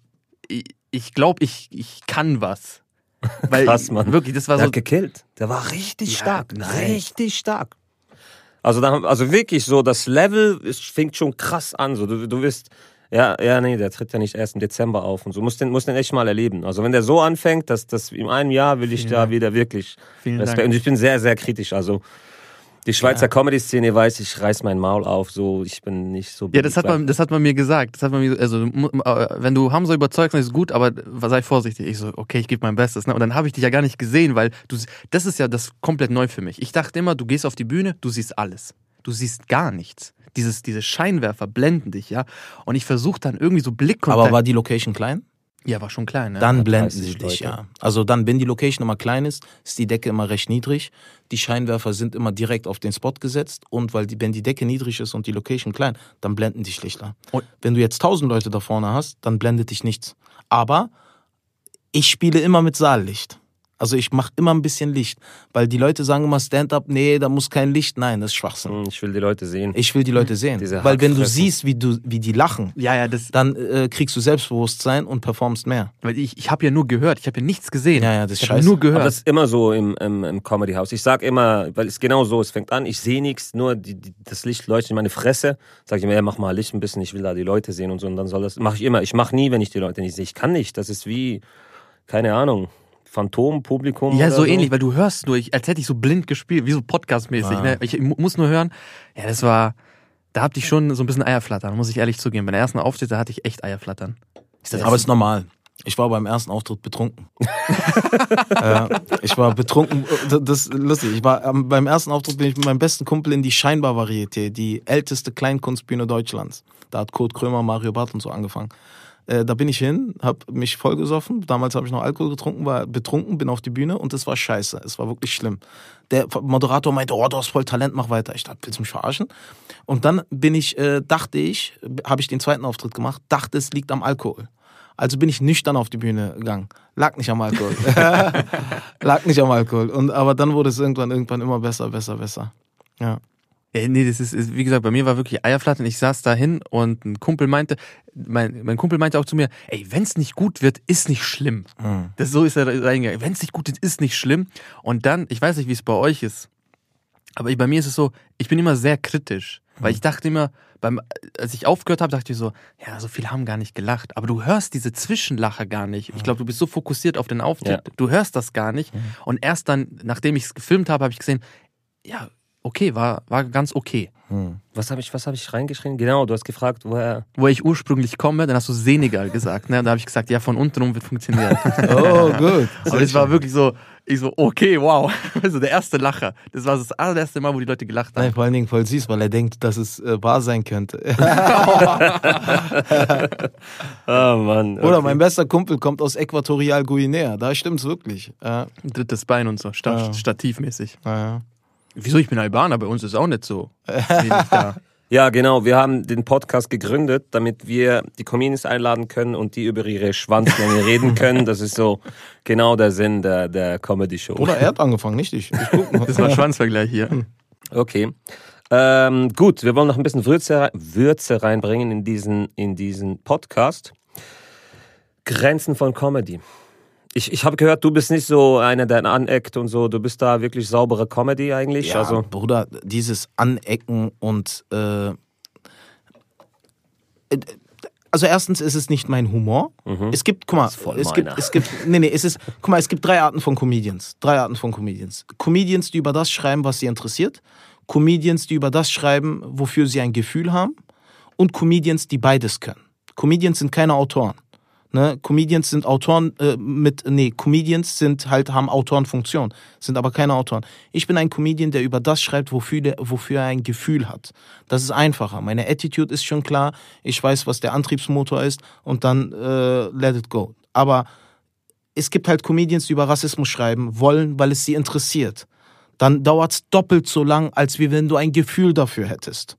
ich, ich glaube, ich, ich kann was. Weil Krass, Mann. Wirklich, das war der so. Hat gekillt. Der war richtig ja, stark. Nein. Richtig stark. Also, da, also wirklich so, das Level ist, fängt schon krass an. So, du, du wirst ja, ja, nee, der tritt ja nicht erst im Dezember auf und so. Muss den, muss den echt mal erleben. Also wenn der so anfängt, dass das in einem Jahr will ich Vielen da Dank. wieder wirklich Vielen Respekt. Dank. Und ich bin sehr, sehr kritisch. Also die Schweizer ja. Comedy-Szene weiß, ich reiß mein Maul auf, so ich bin nicht so. Ja, das hat man, das hat man mir gesagt. Das hat man mir, also äh, wenn du Hamza überzeugst, dann ist gut, aber sei vorsichtig. Ich so, okay, ich gebe mein Bestes. Ne? Und dann habe ich dich ja gar nicht gesehen, weil du, das ist ja das komplett neu für mich. Ich dachte immer, du gehst auf die Bühne, du siehst alles. Du siehst gar nichts dieses, diese Scheinwerfer blenden dich, ja. Und ich versuche dann irgendwie so Blickkontakt. Aber war die Location klein? Ja, war schon klein. Ne? Dann blenden sie dich, ja. Also dann, wenn die Location immer klein ist, ist die Decke immer recht niedrig. Die Scheinwerfer sind immer direkt auf den Spot gesetzt und weil die, wenn die Decke niedrig ist und die Location klein, dann blenden dich Lichter. Und wenn du jetzt tausend Leute da vorne hast, dann blendet dich nichts. Aber ich spiele immer mit Saallicht. Also ich mache immer ein bisschen Licht, weil die Leute sagen immer Stand-up, nee, da muss kein Licht. Nein, das ist Schwachsinn. Hm, ich will die Leute sehen. Ich will die Leute sehen, Diese weil wenn du siehst, wie du, wie die lachen, Ja, ja, das. dann äh, kriegst du Selbstbewusstsein und performst mehr. Weil ich, ich habe ja nur gehört, ich habe ja nichts gesehen. Ja, ja, das ist ich habe scheiße. nur Aber gehört. das ist immer so im, im, im Comedy House. Ich sag immer, weil es genau so, es fängt an, ich sehe nichts, nur die, die, das Licht leuchtet in meine Fresse. Sag ich immer, ja, mach mal Licht ein bisschen, ich will da die Leute sehen und so. Und dann soll das, mache ich immer. Ich mache nie, wenn ich die Leute nicht sehe. Ich kann nicht. Das ist wie, keine Ahnung, Phantompublikum. ja, oder so ähnlich, weil du hörst nur, ich, als hätte ich so blind gespielt, wie so podcastmäßig. Ah. Ne? Ich mu- muss nur hören. Ja, das war, da hatte ich schon so ein bisschen Eierflattern, muss ich ehrlich zugeben. Bei der ersten Auftritt, da hatte ich echt Eierflattern. Ist das Aber es ist normal. Ich war beim ersten Auftritt betrunken. ja, ich war betrunken. Das ist lustig. Ich war ähm, beim ersten Auftritt bin ich mit meinem besten Kumpel in die Scheinbar Varieté, die älteste Kleinkunstbühne Deutschlands. Da hat Kurt Krömer, Mario Barth und so angefangen. Äh, da bin ich hin, hab mich vollgesoffen. Damals habe ich noch Alkohol getrunken, war betrunken, bin auf die Bühne und es war scheiße. Es war wirklich schlimm. Der Moderator meinte, oh, du hast voll Talent, mach weiter. Ich dachte, willst du mich verarschen? Und dann bin ich, äh, dachte ich, habe ich den zweiten Auftritt gemacht, dachte, es liegt am Alkohol. Also bin ich nüchtern auf die Bühne gegangen. Lag nicht am Alkohol. Lag nicht am Alkohol. Und, aber dann wurde es irgendwann, irgendwann immer besser, besser, besser. Ja. Ja, nee, das ist, ist, wie gesagt, bei mir war wirklich Eierflattern. Ich saß da hin und ein Kumpel meinte, mein, mein Kumpel meinte auch zu mir, ey, wenn's nicht gut wird, ist nicht schlimm. Mhm. Das so ist er reingegangen. Wenn's nicht gut ist, ist nicht schlimm. Und dann, ich weiß nicht, wie es bei euch ist, aber bei mir ist es so, ich bin immer sehr kritisch, weil ich dachte immer, beim, als ich aufgehört habe, dachte ich so, ja, so viele haben gar nicht gelacht. Aber du hörst diese Zwischenlache gar nicht. Ich glaube, du bist so fokussiert auf den Auftritt, Ja. du hörst das gar nicht. Und erst dann, nachdem ich es gefilmt habe, habe ich gesehen, ja, okay, war, war ganz okay. Was habe ich, was hab ich reingeschrieben? Genau, du hast gefragt, woher. Wo ich ursprünglich komme, dann hast du Senegal gesagt. Ne? Und da habe ich gesagt, ja, von unten rum wird funktionieren. Oh, gut. Aber das war wirklich so, ich so, okay, wow. Also der erste Lacher. Das war das allererste Mal, wo die Leute gelacht haben. Nein, vor allen Dingen voll süß, weil er denkt, dass es äh, wahr sein könnte. Oh Mann. Oder okay. mein bester Kumpel kommt aus Äquatorial Guinea. Da stimmt's wirklich. Ja, Drittes Bein und so, sta Ja. stativmäßig. ja. Wieso? Ich bin Albaner, bei uns ist auch nicht so. Ja, genau. Wir haben den Podcast gegründet, damit wir die Comedians einladen können und die über ihre Schwanzlänge reden können. Das ist so genau der Sinn der, der Comedy-Show. Oder er hat angefangen, nicht ich. ich. Das war Schwanzvergleich hier. Okay. Ähm, gut, wir wollen noch ein bisschen Würze, Würze reinbringen in diesen, in diesen Podcast. Grenzen von Comedy. Ich, ich habe gehört, du bist nicht so einer, der aneckt und so. Du bist da wirklich saubere Comedy eigentlich. Ja, also, Bruder, dieses Anecken und äh, äh, also erstens ist es nicht mein Humor. Es gibt, guck mal, es gibt, es gibt, nee, nee, es ist, guck mal, es gibt drei Arten von Comedians. Drei Arten von Comedians. Comedians, die über das schreiben, was sie interessiert. Comedians, die über das schreiben, wofür sie ein Gefühl haben. Und Comedians, die beides können. Comedians sind keine Autoren. Ne? Comedians sind Autoren äh, mit, nee, Comedians sind halt, haben Autorenfunktion, sind aber keine Autoren. Ich bin ein Comedian, der über das schreibt, wofür, wofür er ein Gefühl hat. Das ist einfacher. Meine Attitude ist schon klar. Ich weiß, was der Antriebsmotor ist und dann äh, let it go. Aber es gibt halt Comedians, die über Rassismus schreiben wollen, weil es sie interessiert. Dann dauert es doppelt so lang, als wie wenn du ein Gefühl dafür hättest.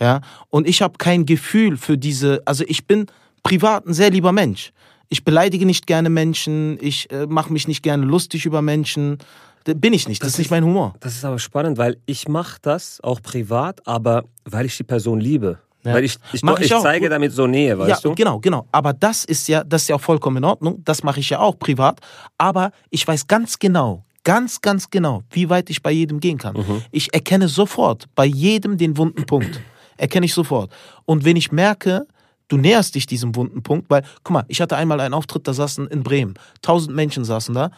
Ja, und ich habe kein Gefühl für diese, also ich bin privat ein sehr lieber Mensch. Ich beleidige nicht gerne Menschen, ich äh, mache mich nicht gerne lustig über Menschen. Da bin ich nicht, das, Das ist nicht mein Humor. das ist aber spannend, weil ich mache das auch privat, aber weil ich die Person liebe. Ja. Weil ich, ich, Mach ich ich zeige damit so Nähe, weißt ja, du? genau, genau. Aber das ist ja, das ist ja auch vollkommen in Ordnung. Das mache ich ja auch privat. Aber ich weiß ganz genau, ganz, ganz genau, wie weit ich bei jedem gehen kann. Mhm. Ich erkenne sofort bei jedem den wunden Punkt. Erkenne ich sofort. Und wenn ich merke, du näherst dich diesem wunden Punkt, weil, guck mal, ich hatte einmal einen Auftritt, da saßen in Bremen, 1000 Menschen saßen da.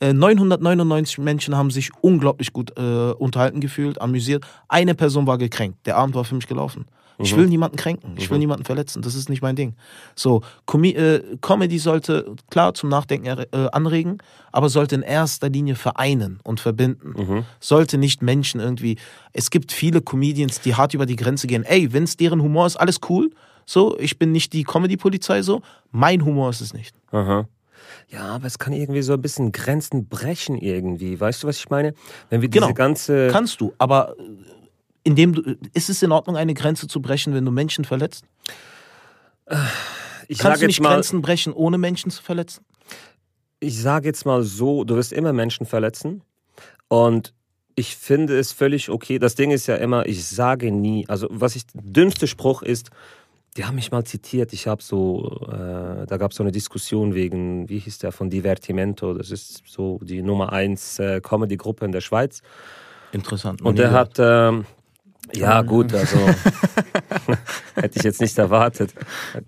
Äh, 999 Menschen haben sich unglaublich gut äh, unterhalten gefühlt, amüsiert. Eine Person war gekränkt. Der Abend war für mich gelaufen. Ich will niemanden kränken, ich will niemanden verletzen, das ist nicht mein Ding. So, Com äh, Comedy sollte klar zum Nachdenken äh, anregen, aber sollte in erster Linie vereinen und verbinden. Sollte nicht Menschen irgendwie. Es gibt viele Comedians, die hart über die Grenze gehen. Ey, wenn es deren Humor ist, alles cool. So, ich bin nicht die Comedy-Polizei so. Mein Humor ist es nicht. Aha. Ja, aber es kann irgendwie so ein bisschen Grenzen brechen irgendwie. Weißt du, was ich meine? Wenn wir diese Genau. ganze... Kannst du, aber äh, indem du, ist es in Ordnung, eine Grenze zu brechen, wenn du Menschen verletzt? ich Kannst du nicht mal, Grenzen brechen, ohne Menschen zu verletzen? ich sage jetzt mal so, du wirst immer Menschen verletzen. Und ich finde es völlig okay. Das Ding ist ja immer, ich sage nie, also was ich, dünnste Spruch ist, die haben mich mal zitiert. Ich habe so, äh, da gab es so eine Diskussion wegen, wie hieß der, von Divertimento. Das ist so die Nummer 1 äh, Comedy-Gruppe in der Schweiz. Interessant. Und der hat, ähm, ja, gut, also hätte ich jetzt nicht erwartet.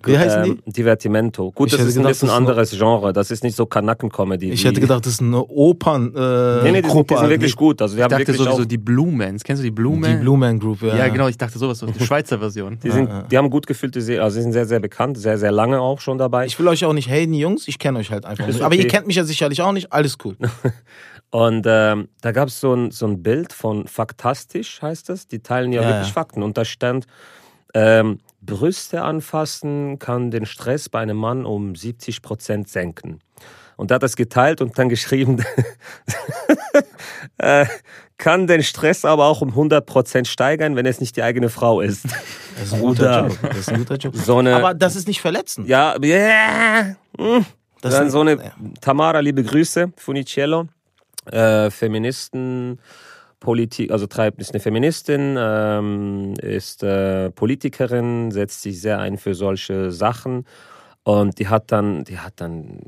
Wie heißen ähm, Divertimento. Gut, Ich das ist ein gedacht, bisschen das ist anderes Genre. Das ist nicht so Kanacken-Comedy. Ich hätte gedacht, das ist eine Opern. Äh, Nee, nee, die, sind, Gruppe die sind wirklich gut. Also, die Ich haben dachte wirklich sowieso die Blue Mans. Kennst du die Blue Die Man? Blue Man Group, ja. ja, genau, ich dachte sowas, so die Schweizer Version. die, sind, die haben gut gefüllte Serien. Also, sie sind sehr, sehr bekannt, sehr, sehr lange auch schon dabei. Ich will euch auch nicht haten, Jungs. Ich kenne euch halt einfach Ist nicht. Aber ihr okay. kennt mich ja sicherlich auch nicht. Alles cool. Und ähm, da gab es so ein, so ein Bild von Faktastisch, heißt das. Die teilen ja, Ja, wirklich ja. Fakten. Und da stand, ähm, Brüste anfassen kann den Stress bei einem Mann um 70 Prozent senken. Und da hat das geteilt und dann geschrieben, äh, kann den Stress aber auch um 100 Prozent steigern, wenn es nicht die eigene Frau ist. Das ist ein guter. Joke. Das ist ein guter Joke. So eine, Aber das ist nicht verletzend. ja, yeah. mm. Das Dann ist- so eine ja. Tamara, liebe Grüße, Funicello, äh, Feministen, Politik, also treibt ist eine Feministin, ähm, ist äh, Politikerin, setzt sich sehr ein für solche Sachen und die hat dann, die hat dann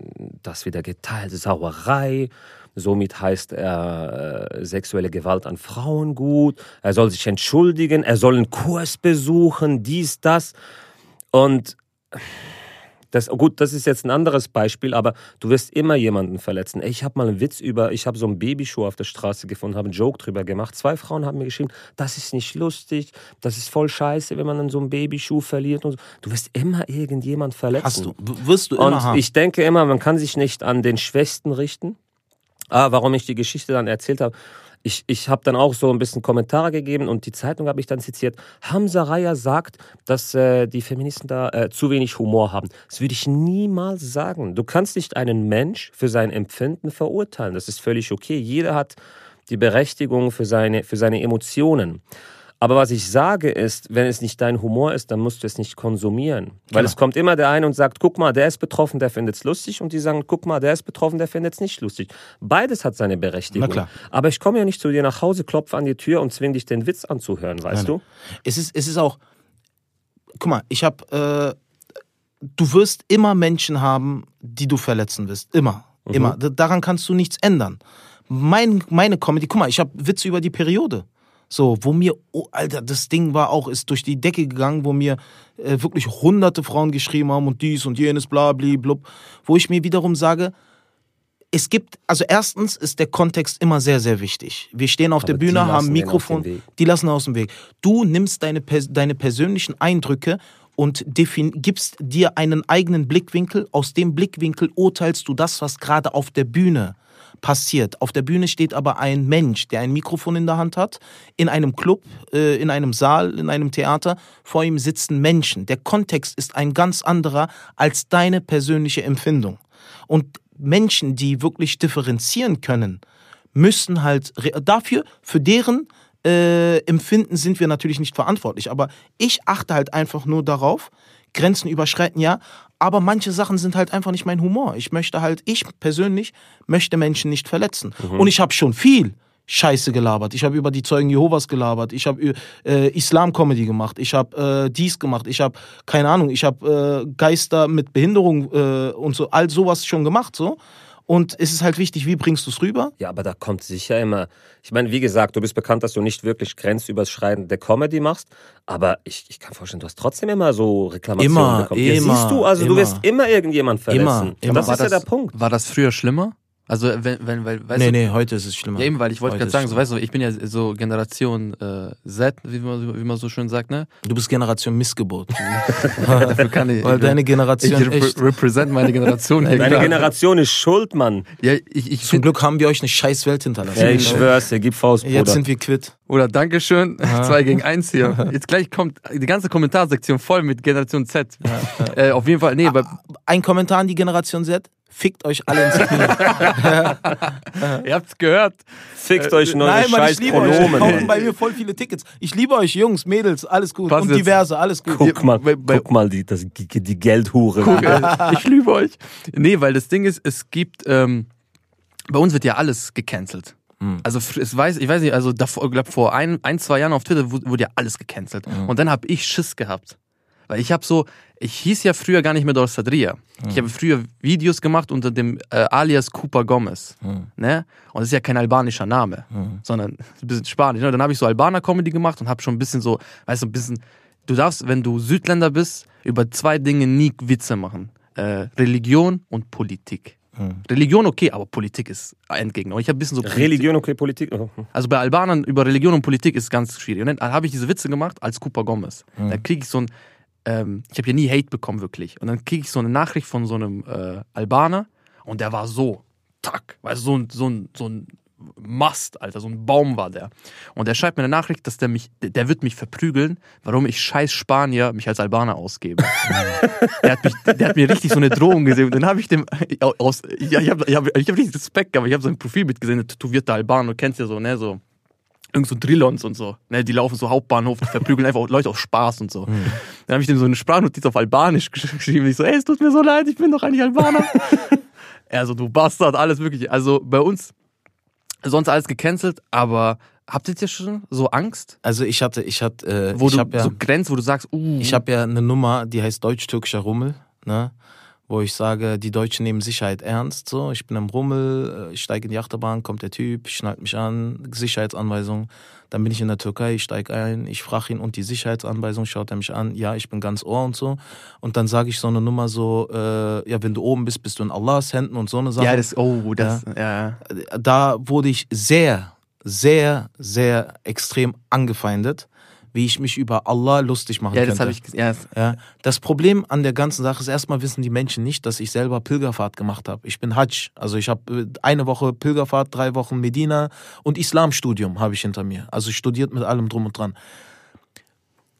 das wieder geteilt, Sauerei. Somit heißt er äh, sexuelle Gewalt an Frauen gut. Er soll sich entschuldigen, er soll einen Kurs besuchen, dies, das. Und das, gut, das ist jetzt ein anderes Beispiel, aber du wirst immer jemanden verletzen. Ey, Ich habe mal einen Witz über, ich habe so einen Babyschuh auf der Straße gefunden, habe einen Joke drüber gemacht. Zwei Frauen haben mir geschrieben, das ist nicht lustig, das ist voll scheiße, wenn man dann so einen Babyschuh verliert und so. Du wirst immer irgendjemand verletzen. Hast du. Wirst du immer Und haben. ich denke immer, man kann sich nicht an den Schwächsten richten. Ah, warum ich die Geschichte dann erzählt habe. Ich, ich habe dann auch so ein bisschen Kommentare gegeben und die Zeitung habe ich dann zitiert. Hamza Raya sagt, dass äh, die Feministen da äh, zu wenig Humor haben. Das würde ich niemals sagen. Du kannst nicht einen Mensch für sein Empfinden verurteilen. Das ist völlig okay. Jeder hat die Berechtigung für seine, für seine Emotionen. Aber was ich sage ist, wenn es nicht dein Humor ist, dann musst du es nicht konsumieren. Weil Genau. es kommt immer der eine und sagt, guck mal, der ist betroffen, der findet es lustig. Und die sagen, guck mal, der ist betroffen, der findet es nicht lustig. Beides hat seine Berechtigung. Na klar. Aber ich komme ja nicht zu dir nach Hause, klopfe an die Tür und zwing dich, den Witz anzuhören, weißt Nein, du? es ist, es ist auch, guck mal, ich habe, äh, du wirst immer Menschen haben, die du verletzen wirst. Immer. Immer. D- Daran kannst du nichts ändern. Mein, meine Comedy, guck mal, ich habe Witze über die Periode. So, wo mir, oh, Alter, das Ding war auch, ist durch die Decke gegangen, wo mir äh, wirklich hunderte Frauen geschrieben haben und dies und jenes, bla, bli, blub. Wo ich mir wiederum sage, es gibt, also erstens ist der Kontext immer sehr, sehr wichtig. Wir stehen auf Aber der Bühne, haben Mikrofon, die lassen aus dem Weg. Du nimmst deine, deine persönlichen Eindrücke und gibst dir einen eigenen Blickwinkel. Aus dem Blickwinkel urteilst du das, was gerade auf der Bühne passiert. Auf der Bühne steht aber ein Mensch, der ein Mikrofon in der Hand hat, in einem Club, äh, in einem Saal, in einem Theater. Vor ihm sitzen Menschen. Der Kontext ist ein ganz anderer als deine persönliche Empfindung. Und Menschen, die wirklich differenzieren können, müssen halt dafür, für deren äh, Empfinden sind wir natürlich nicht verantwortlich. Aber ich achte halt einfach nur darauf, Grenzen überschreiten, ja, aber manche Sachen sind halt einfach nicht mein Humor. Ich möchte halt, ich persönlich möchte Menschen nicht verletzen. Und ich habe schon viel Scheiße gelabert. Ich habe über die Zeugen Jehovas gelabert. Ich habe äh, Islam-Comedy gemacht. Ich habe äh, dies gemacht. Ich habe, keine Ahnung, ich habe äh, Geister mit Behinderung äh, und so, all sowas schon gemacht, so. Und es ist halt wichtig, wie bringst du es rüber? Ja, aber da kommt sicher immer. Ich meine, wie gesagt, du bist bekannt, dass du nicht wirklich grenzüberschreitende Comedy machst, aber ich, ich kann vorstellen, du hast trotzdem immer so Reklamationen Immer, bekommen. Ja, immer, siehst du, also du immer. wirst immer irgendjemand verletzen. Immer, immer. Das war ist ja das, der Punkt. War das früher schlimmer? Also wenn, wenn weil, weißt nee, du, nee, heute ist es schlimmer. Ja, eben, weil ich wollte gerade sagen, so, weißt du, ich bin ja so Generation äh, Z, wie man, wie man so schön sagt, ne? Du bist Generation Missgeburt. Dafür kann ich. Weil ich, deine ich Generation repre echt. represent meine Generation hier. Deine klar. Generation ist schuld, Mann. Ja, ich, ich Zum Glück haben wir euch eine scheiß Welt hinterlassen. Ja, ich schwör's dir, gib Faust, Jetzt Bruder. sind wir quitt. oder Dankeschön, zwei gegen eins hier. Jetzt gleich kommt die ganze Kommentarsektion voll mit Generation Z. Äh, auf jeden Fall, nee, aber Ein Kommentar an die Generation Z. fickt euch alle ins Knie. Ihr habt's gehört. Fickt euch neue Nein, Mann, scheiß ich liebe euch. Ich Pronomen. kaufe bei mir voll viele Tickets. Ich liebe euch, Jungs, Mädels, alles gut. Pass Und jetzt. diverse, alles gut. Guck mal, bei- bei- guck mal die, das, die Geldhure. ich liebe euch. Nee, weil das Ding ist, es gibt, ähm, bei uns wird ja alles gecancelt. Also fr- es weiß, ich weiß nicht, also davor, ich glaub, vor ein, ein, zwei Jahren auf Twitter wu- wurde ja alles gecancelt. Und dann habe ich Schiss gehabt. Weil ich habe so, ich hieß ja früher gar nicht mehr Dor Sadria. Ich habe früher Videos gemacht unter dem äh, alias Cooper Gomez. Ne? Und das ist ja kein albanischer Name, sondern ein bisschen Spanisch. Ne? Dann habe ich so Albaner-Comedy gemacht und habe schon ein bisschen so, weißt du, ein bisschen, du darfst, wenn du Südländer bist, über zwei Dinge nie Witze machen. Äh, Religion und Politik. Religion okay, aber Politik ist Endgegner. Und ich habe ein bisschen so Politik- Religion, okay, Politik. Oh. also bei Albanern über Religion und Politik ist ganz schwierig. Und dann habe ich diese Witze gemacht als Cooper Gomez. Dann kriege ich so ein, ähm, ich habe ja nie Hate bekommen wirklich. Und dann kriege ich so eine Nachricht von so einem äh, Albaner und der war so, tack, weißt du, so ein, so ein, so ein Mast, Alter, so ein Baum war der. Und der schreibt mir eine Nachricht, dass der mich, der wird mich verprügeln, warum ich scheiß Spanier mich als Albaner ausgebe. der, hat mich, der hat mir richtig so eine Drohung gesehen. Und dann habe ich dem aus, ja, ich habe ich hab, ich hab richtig Respekt gehabt, ich habe sein Profil mitgesehen, der tätowierte Albaner, du kennst ja so, ne, so irgend so Drillons und so. Ne, die laufen so Hauptbahnhof, die verprügeln einfach Leute aus Spaß und so. Dann habe ich dem so eine Sprachnotiz auf Albanisch gesch- geschrieben. Ich so, ey, es tut mir so leid, ich bin doch eigentlich Albaner. er so, du Bastard, alles wirklich. Also bei uns sonst alles gecancelt, aber habt ihr jetzt schon so Angst? Also ich hatte, ich hatte, äh, Wo ich du habe ja, so Grenzen, wo du sagst, uh, ich habe ja eine Nummer, die heißt deutsch-türkischer Rummel, ne? Wo ich sage, die Deutschen nehmen Sicherheit ernst. So, ich bin am Rummel, äh, ich steige in die Achterbahn, kommt der Typ, schnallt mich an, Sicherheitsanweisung. Dann bin ich in der Türkei, ich steige ein, ich frage ihn und die Sicherheitsanweisung schaut er mich an. Ja, ich bin ganz Ohr und so. Und dann sage ich so eine Nummer so, äh, ja, wenn du oben bist, bist du in Allahs Händen und so eine Sache ja, das, oh, das, ja. da wurde ich sehr, sehr, sehr extrem angefeindet, wie ich mich über Allah lustig machen Ja, das könnte. habe ich, ges- ja, das- Ja, das Problem an der ganzen Sache ist, erstmal wissen die Menschen nicht, dass ich selber Pilgerfahrt gemacht habe. Ich bin Hajj, also ich habe eine Woche Pilgerfahrt, drei Wochen Medina und Islamstudium habe ich hinter mir. Also studiert mit allem drum und dran.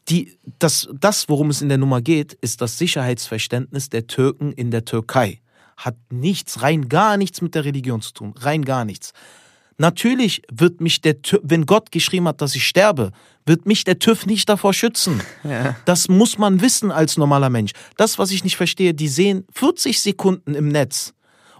Die, das, das, worum es in der Nummer geht, ist das Sicherheitsverständnis der Türken in der Türkei. Hat nichts, rein gar nichts mit der Religion zu tun. Rein gar nichts. Natürlich wird mich der TÜV, wenn Gott geschrieben hat, dass ich sterbe, wird mich der TÜV nicht davor schützen. Das muss man wissen als normaler Mensch. Das, was ich nicht verstehe, die sehen 40 Sekunden im Netz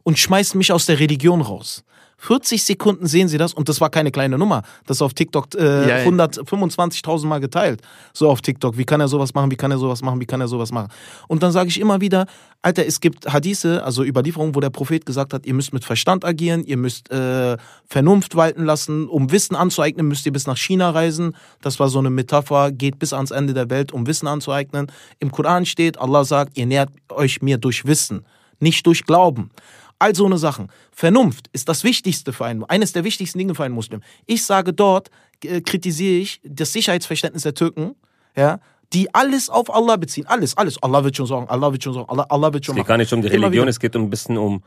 und schmeißen mich aus der Religion raus. 40 Sekunden sehen sie das und das war keine kleine Nummer. Das ist auf TikTok äh, Ja, ja. 125.000 Mal geteilt. So auf TikTok. Wie kann er sowas machen? Wie kann er sowas machen? Wie kann er sowas machen? Und dann sage ich immer wieder, Alter, es gibt Hadithe, also Überlieferungen, wo der Prophet gesagt hat, ihr müsst mit Verstand agieren, ihr müsst äh, Vernunft walten lassen. Um Wissen anzueignen, müsst ihr bis nach China reisen. Das war so eine Metapher, geht bis ans Ende der Welt, um Wissen anzueignen. Im Koran steht, Allah sagt, ihr nähert euch mir durch Wissen, nicht durch Glauben. All so eine Sachen. Vernunft ist das Wichtigste für einen, eines der wichtigsten Dinge für einen Muslim. Ich sage dort, äh, kritisiere ich das Sicherheitsverständnis der Türken, ja, die alles auf Allah beziehen. Alles, alles. Allah wird schon sagen, Allah wird schon sagen, Allah, Allah wird schon Es geht machen. gar nicht um die Religion, es geht um ein bisschen um.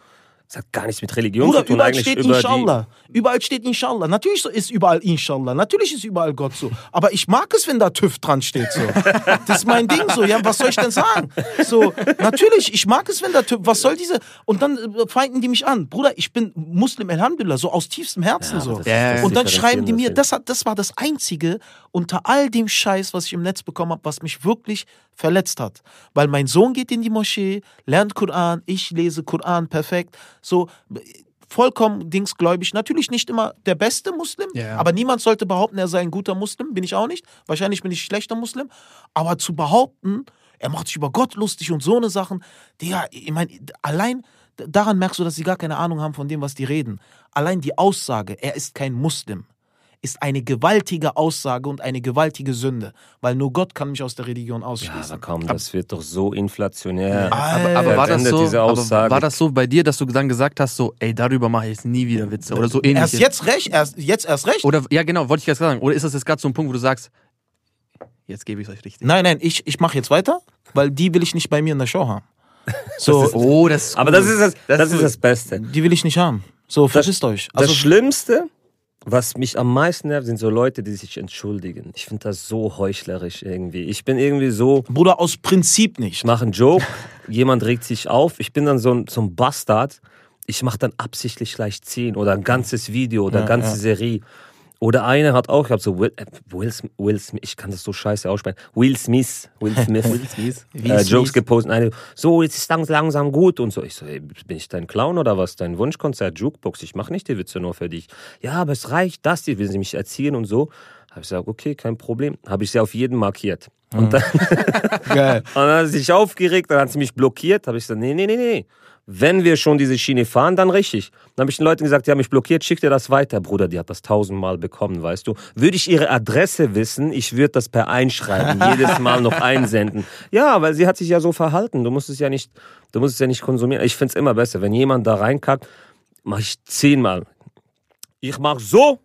Es hat gar nichts mit Religion Bruder, zu tun, überall steht über Inshallah. Überall steht Inshallah. Natürlich ist überall Inshallah. Natürlich ist überall Gott so. Aber ich mag es, wenn da TÜV dran steht. So. Das ist mein Ding so. Ja, was soll ich denn sagen? So, natürlich, ich mag es, wenn da TÜV. Was soll diese. Und dann äh, feinden die mich an. Bruder, ich bin Muslim, Alhamdulillah, so aus tiefstem Herzen Ja, so. das- das Und dann schreiben die mir, das, hat, das war das Einzige unter all dem Scheiß, was ich im Netz bekommen habe, was mich wirklich verletzt hat. Weil mein Sohn geht in die Moschee, lernt Koran, ich lese Koran perfekt. So vollkommen dingsgläubig. Natürlich nicht immer der beste Muslim, Ja. aber niemand sollte behaupten, er sei ein guter Muslim. Bin ich auch nicht. Wahrscheinlich bin ich schlechter Muslim. Aber zu behaupten, er macht sich über Gott lustig und so eine Sachen, Digga, ich meine, allein daran merkst du, dass sie gar keine Ahnung haben von dem, was die reden. Allein die Aussage, er ist kein Muslim, ist eine gewaltige Aussage und eine gewaltige Sünde, weil nur Gott kann mich aus der Religion Ja, ausschließen. aber komm, das wird doch so inflationär. Aber, aber war, das so, aber war das so bei dir, dass du dann gesagt hast, so, ey, darüber mache ich jetzt nie wieder Witze oder so ähnlich? erst jetzt recht, erst, jetzt erst recht. Oder, ja, genau, wollte ich gerade sagen. Oder ist das jetzt gerade so ein Punkt, wo du sagst, jetzt gebe ich es euch richtig? Nein, nein, ich, ich mache jetzt weiter, weil die will ich nicht bei mir in der Show haben. So, Oh, das ist aber das ist das, das, ist gut. das Beste. die will ich nicht haben. So, vergisst euch. Das Also, Schlimmste was mich am meisten nervt, sind so Leute, die sich entschuldigen. Ich finde das so heuchlerisch irgendwie. Ich bin irgendwie so. Bruder, aus Prinzip nicht. Ich mache einen Joke, jemand regt sich auf, ich bin dann so ein, so ein Bastard. Ich mache dann absichtlich gleich zehn oder ein ganzes Video oder eine ganze ja. Serie. Oder einer hat auch, ich habe so Will, äh, Will, Will Smith, ich kann das so scheiße aussprechen. Will Smith, Will Smith, Will Smith, äh, Jokes gepostet. Eine, so, jetzt ist langsam gut und so. Ich so, ey, bin ich dein Clown oder was? Dein Wunschkonzert, Jukebox? Ich mache nicht die Witze nur für dich. Ja, aber es reicht, das, die will sie mich erziehen und so. Habe ich gesagt, okay, kein Problem. Habe ich sie auf jeden markiert. Und mhm. dann, Geil. und dann hat sie sich aufgeregt, dann hat sie mich blockiert. Habe ich gesagt, nee, nee, nee, nee wenn wir schon diese Schiene fahren, dann richtig. Dann habe ich den Leuten gesagt, die haben mich blockiert, schick dir das weiter. Bruder, die hat das tausendmal bekommen, weißt du. Würde ich ihre Adresse wissen, ich würde das per Einschreiben jedes Mal noch einsenden. Ja, weil sie hat sich ja so verhalten. Du musst es ja nicht, du musst es ja nicht konsumieren. Ich finde es immer besser, wenn jemand da reinkackt, mache ich zehnmal. Ich mache so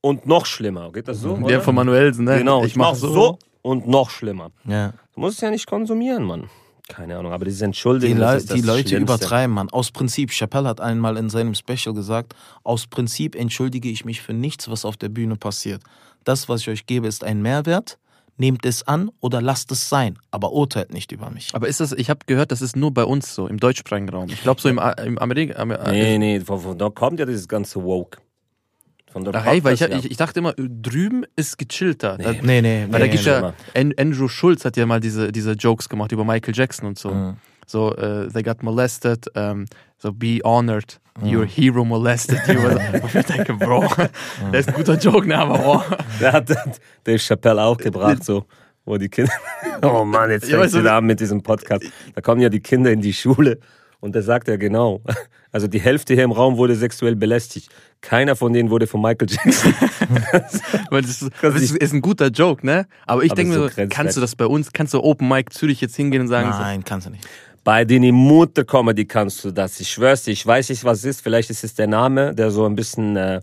und noch schlimmer. Geht das so? Der von Manuelsen, ne? Genau, ich, ich mache so. so und noch schlimmer. Ja. Du musst es ja nicht konsumieren, Mann. Keine Ahnung, aber dieses Entschuldigen. Die, Le die Leute Schlimmste. übertreiben, man. Aus Prinzip, Chappelle hat einmal in seinem Special gesagt, aus Prinzip entschuldige ich mich für nichts, was auf der Bühne passiert. Das, was ich euch gebe, ist ein Mehrwert. Nehmt es an oder lasst es sein, aber urteilt nicht über mich. Aber ist das, ich habe gehört, das ist nur bei uns so, im deutschsprachigen Raum. Ich glaube so im, im Amerika. Amer nee, nee, von, von da kommt ja dieses ganze Woke. Von der Ach, hey, weil ich, ich, ich, dachte immer, drüben ist gechillter. Nee, nee, nee. Weil nee, da gibt ja, Andrew Schulz hat ja mal diese, diese Jokes gemacht über Michael Jackson und so. Mhm. So, uh, they got molested, um, so be honored, mhm. your hero molested you. ich denke, Bro, mhm. das ist ein guter Joke, ne, aber oh. Der hat Dave Chappelle auch gebracht, so wo die Kinder. Oh Mann, jetzt fängst ja, du an mit diesem Podcast. Da kommen ja die Kinder in die Schule und da sagt er genau. Also die Hälfte hier im Raum wurde sexuell belästigt. Keiner von denen wurde von Michael Jackson. das, ist, das ist, ein guter Joke, ne? Aber ich denke mir so, kannst du das bei uns, kannst du Open Mic Zürich jetzt hingehen und sagen? Nein, so, kannst du nicht. Bei den Mutter Comedy kannst du das. Ich schwör's dir, ich weiß nicht, was es ist. Vielleicht ist es der Name, der so ein bisschen, äh,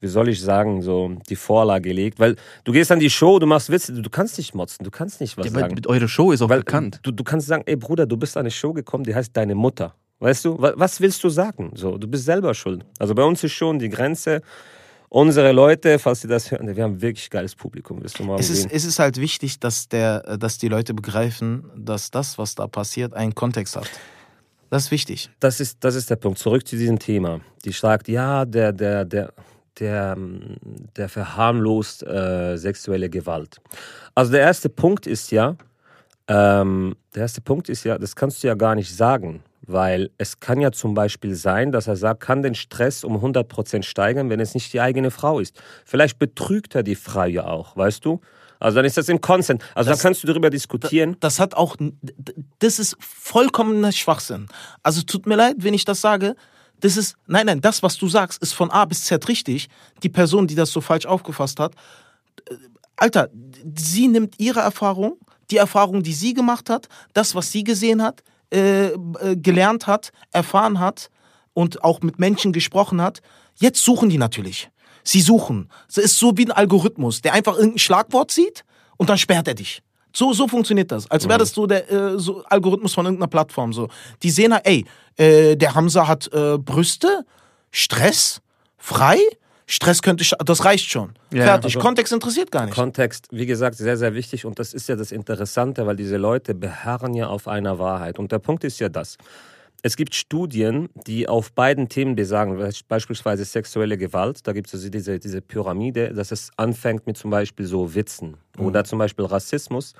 wie soll ich sagen, so die Vorlage legt. Weil du gehst an die Show, du machst Witze, du, kannst nicht motzen, du kannst nicht was ja, sagen. Eure Show ist auch Weil, bekannt. Du, du kannst sagen, ey Bruder, du bist an eine Show gekommen, die heißt Deine Mutter. Weißt du, was willst du sagen? So, du bist selber schuld. Also bei uns ist schon die Grenze. Unsere Leute, falls sie das hören, wir haben wirklich geiles Publikum. Willst du mal es, ist, es ist halt wichtig, dass, der, dass die Leute begreifen, dass das, was da passiert, einen Kontext hat. Das ist wichtig. Das ist, das ist der Punkt. Zurück zu diesem Thema. Die sagt, ja, der, der, der, der, der verharmlost äh, sexuelle Gewalt. Also der erste Punkt ist ja, ähm, der erste Punkt ist ja, das kannst du ja gar nicht sagen. Weil es kann ja zum Beispiel sein, dass er sagt, kann den Stress um 100% steigern, wenn es nicht die eigene Frau ist. Vielleicht betrügt er die Frau ja auch, weißt du? Also dann ist das im Consent. Also das, dann kannst du darüber diskutieren. Das hat auch, das ist vollkommener Schwachsinn. Also tut mir leid, wenn ich das sage. Das ist, nein, nein, das, was du sagst, ist von A bis Z richtig. Die Person, die das so falsch aufgefasst hat, äh, Alter, sie nimmt ihre Erfahrung, die Erfahrung, die sie gemacht hat, das, was sie gesehen hat, äh, äh, gelernt hat, erfahren hat und auch mit Menschen gesprochen hat. Jetzt suchen die natürlich. Sie suchen. Es ist so wie ein Algorithmus, der einfach irgendein Schlagwort sieht und dann sperrt er dich. So, so funktioniert das. Als wäre das so der äh, so Algorithmus von irgendeiner Plattform. So. Die sehen halt, ey, äh, der Hamza hat äh, Brüste, Stress, frei, Stress könnte, das reicht schon. Ja, Fertig. Also Kontext interessiert gar nicht. Kontext, wie gesagt, sehr, sehr wichtig. Und das ist ja das Interessante, weil diese Leute beharren ja auf einer Wahrheit. Und der Punkt ist ja das. Es gibt Studien, die auf beiden Themen besagen, beispielsweise sexuelle Gewalt. Da gibt es also diese, diese Pyramide, dass es anfängt mit zum Beispiel so Witzen mhm. oder zum Beispiel Rassismus,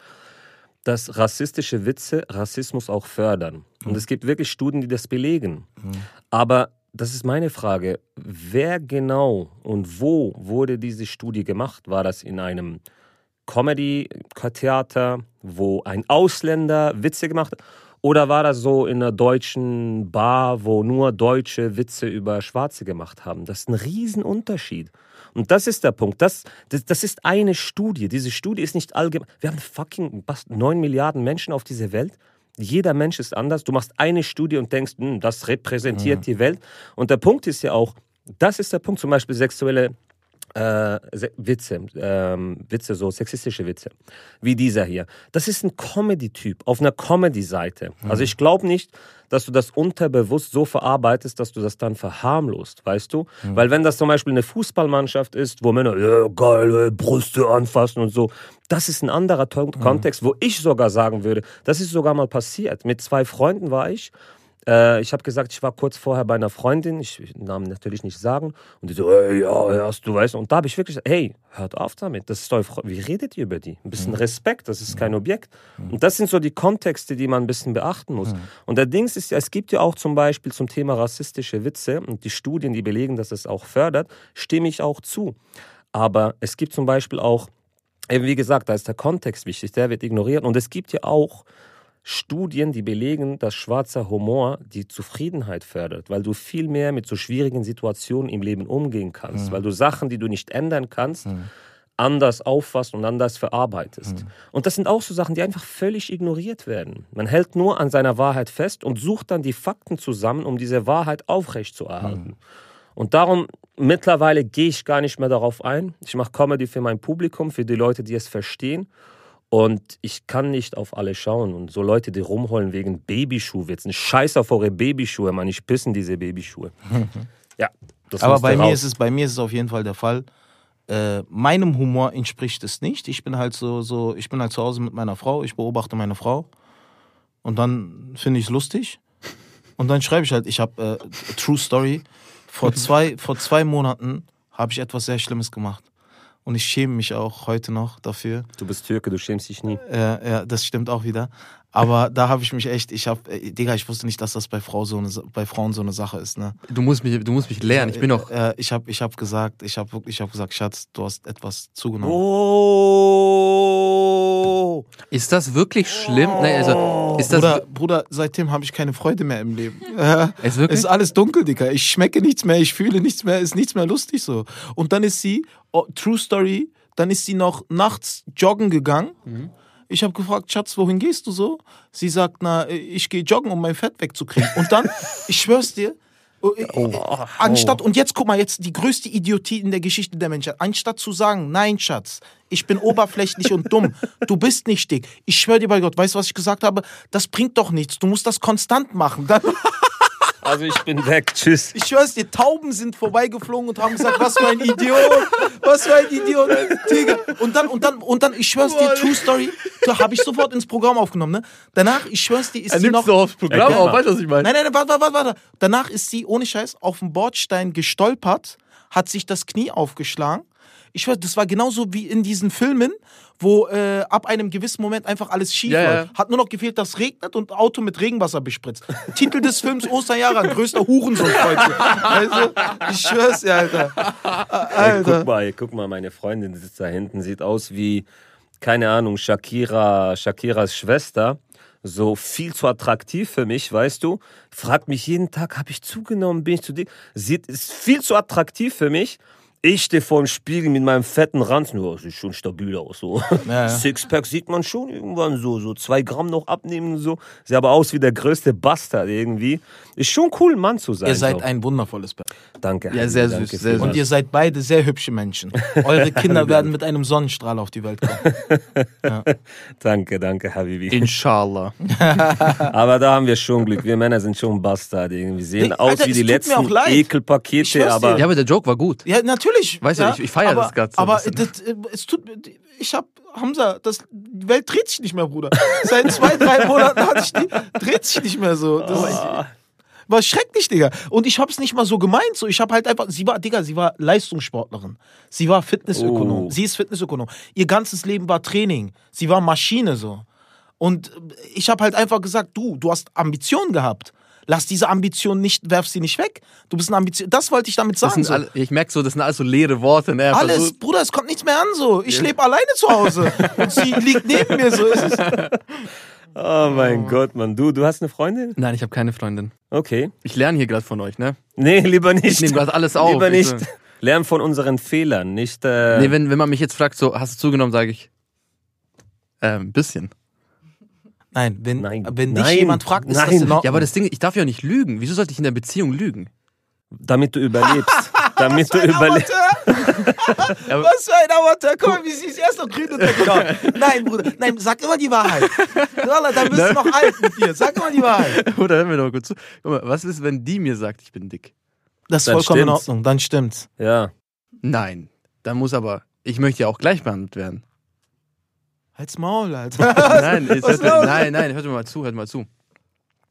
dass rassistische Witze Rassismus auch fördern. Mhm. Und es gibt wirklich Studien, die das belegen. Mhm. Aber das ist meine Frage. Wer genau und wo wurde diese Studie gemacht? War das in einem Comedy-Theater, wo ein Ausländer Witze gemacht hat? Oder war das so in einer deutschen Bar, wo nur Deutsche Witze über Schwarze gemacht haben? Das ist ein Riesenunterschied. Und das ist der Punkt. Das, das, das ist eine Studie. Diese Studie ist nicht allgemein. Wir haben fucking 9 Milliarden Menschen auf dieser Welt. Jeder Mensch ist anders. Du machst eine Studie und denkst, hm, das repräsentiert mhm. die Welt. Und der Punkt ist ja auch, das ist der Punkt, zum Beispiel sexuelle äh, Witze, ähm, Witze, so sexistische Witze, wie dieser hier. Das ist ein Comedy-Typ auf einer Comedy-Seite. Mhm. Also ich glaube nicht, dass du das unterbewusst so verarbeitest, dass du das dann verharmlost, weißt du? Mhm. Weil wenn das zum Beispiel eine Fußballmannschaft ist, wo Männer ja, geil, Brüste anfassen und so, das ist ein anderer mhm. Kontext, wo ich sogar sagen würde, das ist sogar mal passiert. Mit zwei Freunden war ich äh, ich habe gesagt, ich war kurz vorher bei einer Freundin, ich will den Namen natürlich nicht sagen. Und die so, hey, ja, hast du weißt. Und da habe ich wirklich gesagt, hey, hört auf damit. Das ist eure Frau. Wie redet ihr über die? Ein bisschen mhm. Respekt, das ist kein mhm. Objekt. Mhm. Und das sind so die Kontexte, die man ein bisschen beachten muss. Und der Dings ist ja, es gibt ja auch zum Beispiel zum Thema rassistische Witze und die Studien, die belegen, dass es auch fördert, stimme ich auch zu. Aber es gibt zum Beispiel auch, eben wie gesagt, da ist der Kontext wichtig, der wird ignoriert. Und es gibt ja auch Studien, die belegen, dass schwarzer Humor die Zufriedenheit fördert, weil du viel mehr mit so schwierigen Situationen im Leben umgehen kannst, mhm. weil du Sachen, die du nicht ändern kannst, mhm. anders auffasst und anders verarbeitest. Mhm. Und das sind auch so Sachen, die einfach völlig ignoriert werden. Man hält nur an seiner Wahrheit fest und sucht dann die Fakten zusammen, um diese Wahrheit aufrechtzuerhalten. Mhm. Und darum mittlerweile gehe ich gar nicht mehr darauf ein. Ich mache Comedy für mein Publikum, für die Leute, die es verstehen. Und ich kann nicht auf alle schauen. Und so Leute, die rumholen wegen Babyschuhwitzen. Scheiß auf eure Babyschuhe, Mann. Ich pissen diese Babyschuhe. ja. Aber bei mir, ist es, bei mir ist es auf jeden Fall der Fall. Äh, meinem Humor entspricht es nicht. Ich bin halt so, so, ich bin halt zu Hause mit meiner Frau, ich beobachte meine Frau und dann finde ich es lustig. Und dann schreibe ich halt, ich habe äh, True Story. Vor zwei, vor zwei Monaten habe ich etwas sehr Schlimmes gemacht. Und ich schäme mich auch heute noch dafür. Du bist Türke, du schämst dich nie. Ja, ja das stimmt auch wieder. Aber da habe ich mich echt, ich habe, äh, Digga, ich wusste nicht, dass das bei, Frau so eine, bei Frauen so eine Sache ist. Ne? Du musst mich, du musst mich lernen. Ich bin noch. Äh, ich habe, ich habe gesagt, ich habe wirklich, ich habe gesagt, Schatz, du hast etwas zugenommen. Oh. Ist das wirklich schlimm? Oh. Nee, also, ist das Bruder, Bruder, seitdem habe ich keine Freude mehr im Leben. ist wirklich? ist alles dunkel, Digga. Ich schmecke nichts mehr, ich fühle nichts mehr, ist nichts mehr lustig so. Und dann ist sie oh, True Story, dann ist sie noch nachts joggen gegangen. Mhm. Ich habe gefragt, Schatz, wohin gehst du so? Sie sagt, na, ich gehe joggen, um mein Fett wegzukriegen. Und dann, ich schwör's dir, oh, oh, anstatt, und jetzt guck mal, jetzt die größte Idiotie in der Geschichte der Menschheit, anstatt zu sagen, nein, Schatz, ich bin oberflächlich und dumm, du bist nicht dick. Ich schwöre dir bei Gott, weißt du, was ich gesagt habe? Das bringt doch nichts, du musst das konstant machen. Also ich bin weg. Tschüss. Ich schwör's dir, Tauben sind vorbeigeflogen und haben gesagt, was für ein Idiot. Was für ein Idiot. Digga. Und dann, und dann, und dann, ich schwör's dir, True Story, da habe ich sofort ins Programm aufgenommen, ne? Danach, ich schwör's dir, ist er sie noch... du aufs Programm auf, weißt du, was ich meine? Nein, nein, nein, warte, warte, warte. Danach ist sie, ohne Scheiß, auf dem Bordstein gestolpert, hat sich das Knie aufgeschlagen ich schwör, das war genauso wie in diesen Filmen, wo äh, ab einem gewissen Moment einfach alles schief ja, läuft. Ja. Hat nur noch gefehlt, dass es regnet und Auto mit Regenwasser bespritzt. Titel des Films Osterjahre, größter Hurensohn heute. Also, ich schwör's dir, Alter. Alter. Ey, guck mal, guck mal, meine Freundin sitzt da hinten, sieht aus wie, keine Ahnung, Shakira, Shakiras Schwester so viel zu attraktiv für mich, weißt du? Fragt mich jeden Tag, habe ich zugenommen, bin ich zu dick? Sieht, ist viel zu attraktiv für mich. Ich stehe vor dem Spiegel mit meinem fetten Ranzen. Ja, sieht schon stabil aus. So. Ja, ja. Sixpack sieht man schon irgendwann so. So zwei Gramm noch abnehmen und so. Sieht aber aus wie der größte Bastard irgendwie. Ist schon cool, Mann zu sein. Ihr seid ein wundervolles Paar. Danke. Ja, sehr süß. Danke sehr süß. Und ihr seid beide sehr hübsche Menschen. Eure Kinder werden mit einem Sonnenstrahl auf die Welt kommen. Ja. danke, danke, Habibi. Inshallah. aber da haben wir schon Glück. Wir Männer sind schon Bastard irgendwie. Sehen nee, aus Alter, wie die letzten Ekelpakete. Aber ja, aber der Joke war gut. Ja, natürlich natürlich. Weißt du, ja, ich, ich feiere das so Aber das, äh, es tut ich hab, Hamza, das, die Welt dreht sich nicht mehr, Bruder. Seit zwei, drei Monaten hatte ich die, dreht sich nicht mehr so. Das oh. war schrecklich, Digga. Und ich hab's nicht mal so gemeint. So, ich hab halt einfach, sie war, Digga, sie war Leistungssportlerin. Sie war Fitnessökonom. Oh. Sie ist Fitnessökonom. Ihr ganzes Leben war Training. Sie war Maschine so. Und ich hab halt einfach gesagt, du, du hast Ambitionen gehabt. Lass diese Ambition nicht, werf sie nicht weg. Du bist ein Ambition. Das wollte ich damit sagen. So. Alle, ich merke so, das sind alles so leere Worte. Ne? Alles, Versuch. Bruder, es kommt nichts mehr an so. Ich lebe alleine zu Hause und sie liegt neben mir. So ist es. Oh mein oh. Gott, Mann. Du, du hast eine Freundin? Nein, ich habe keine Freundin. Okay. Ich lerne hier gerade von euch, ne? Nee, lieber nicht. Ich nehme gerade alles auf. Lieber nicht. Lern von unseren Fehlern, nicht. Äh nee, wenn, wenn man mich jetzt fragt, so, hast du zugenommen, sage ich. Äh, ein bisschen. Nein, wenn, nein, wenn dich nein, jemand fragt, ist nein. das in Ordnung. Ja, aber das Ding, ich darf ja nicht lügen. Wieso sollte ich in der Beziehung lügen? Damit du überlebst. damit du überlebst. Was für ein Amateur. Guck mal, wie sie ist erst noch grün untergenommen. Nein, Bruder, nein, sag immer die Wahrheit. Wallah, da bist du noch alt mit dir. Sag immer die Wahrheit. Oder hör mir doch gut zu. Guck mal, was ist, wenn die mir sagt, ich bin dick? Das ist Dann vollkommen in stimmt's. Ordnung, dann stimmt's. Ja. Nein. Dann muss aber, ich möchte ja auch gleich behandelt werden. Halt's Maul, Alter. Nein, jetzt hört, nein, nein, hört mir mal zu, hört mal zu.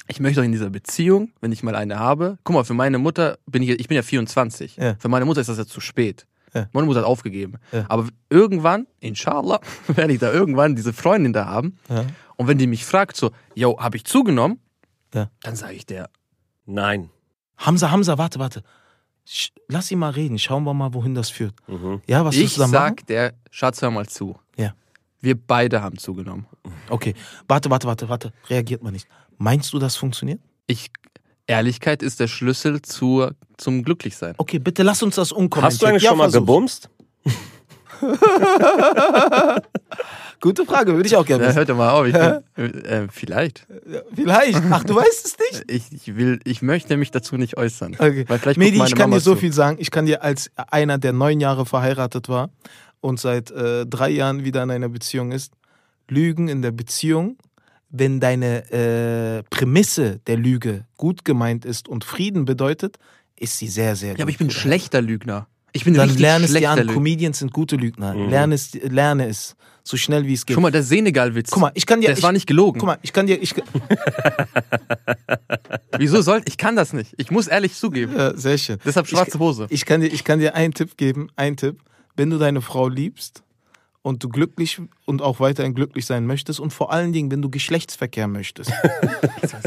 Ich möchte doch in dieser Beziehung, wenn ich mal eine habe, guck mal, für meine Mutter bin ich, ich bin ja 24. Ja. Für meine Mutter ist das ja zu spät. Ja. Meine Mutter hat aufgegeben. Ja. Aber irgendwann, inshallah, werde ich da irgendwann diese Freundin da haben. Ja. Und wenn die mich fragt, so, yo, habe ich zugenommen? Ja. Dann sage ich der, Nein. Hamza, Hamza, warte, warte. Sch- Lass ihn mal reden. Schauen wir mal, wohin das führt. Mhm. Ja, was ich willst du da machen? sag der, Schatz, hör mal zu. Wir beide haben zugenommen. Okay, warte, warte, warte, warte. Reagiert mal nicht. Meinst du, das funktioniert? Ich, Ehrlichkeit ist der Schlüssel zur, zum Glücklichsein. Okay, bitte lass uns das unkommentieren. Hast du eigentlich ja, schon mal versuch's. gebumst? Gute Frage, würde ich auch gerne Ja, wissen. hört doch mal auf. Ich bin, äh, vielleicht. Vielleicht. Ach, du weißt es nicht? Ich, ich, will, ich möchte mich dazu nicht äußern. Okay. Weil vielleicht Medi, ich kann Mama dir so zu. viel sagen. Ich kann dir als einer, der neun Jahre verheiratet war und seit äh, drei Jahren wieder in einer Beziehung ist, Lügen in der Beziehung, wenn deine äh, Prämisse der Lüge gut gemeint ist und Frieden bedeutet, ist sie sehr, sehr gut. Ja, aber ich bin ein schlechter Lügner. Ich bin Dann richtig lerne es dir schlechter an. Lügner. Comedians sind gute Lügner. Mhm. Lerne, es, lerne es so schnell wie es geht. Guck mal, der Senegal-Witz. Guck mal, ich kann dir. das ich, war nicht gelogen. Guck mal, ich kann dir. Ich, Wieso sollte ich kann das nicht? Ich muss ehrlich zugeben. ja, sehr schön. Deshalb schwarze Hose. Ich kann, dir, ich kann dir einen Tipp geben, einen Tipp. Wenn du deine Frau liebst und du glücklich und auch weiterhin glücklich sein möchtest und vor allen Dingen, wenn du Geschlechtsverkehr möchtest,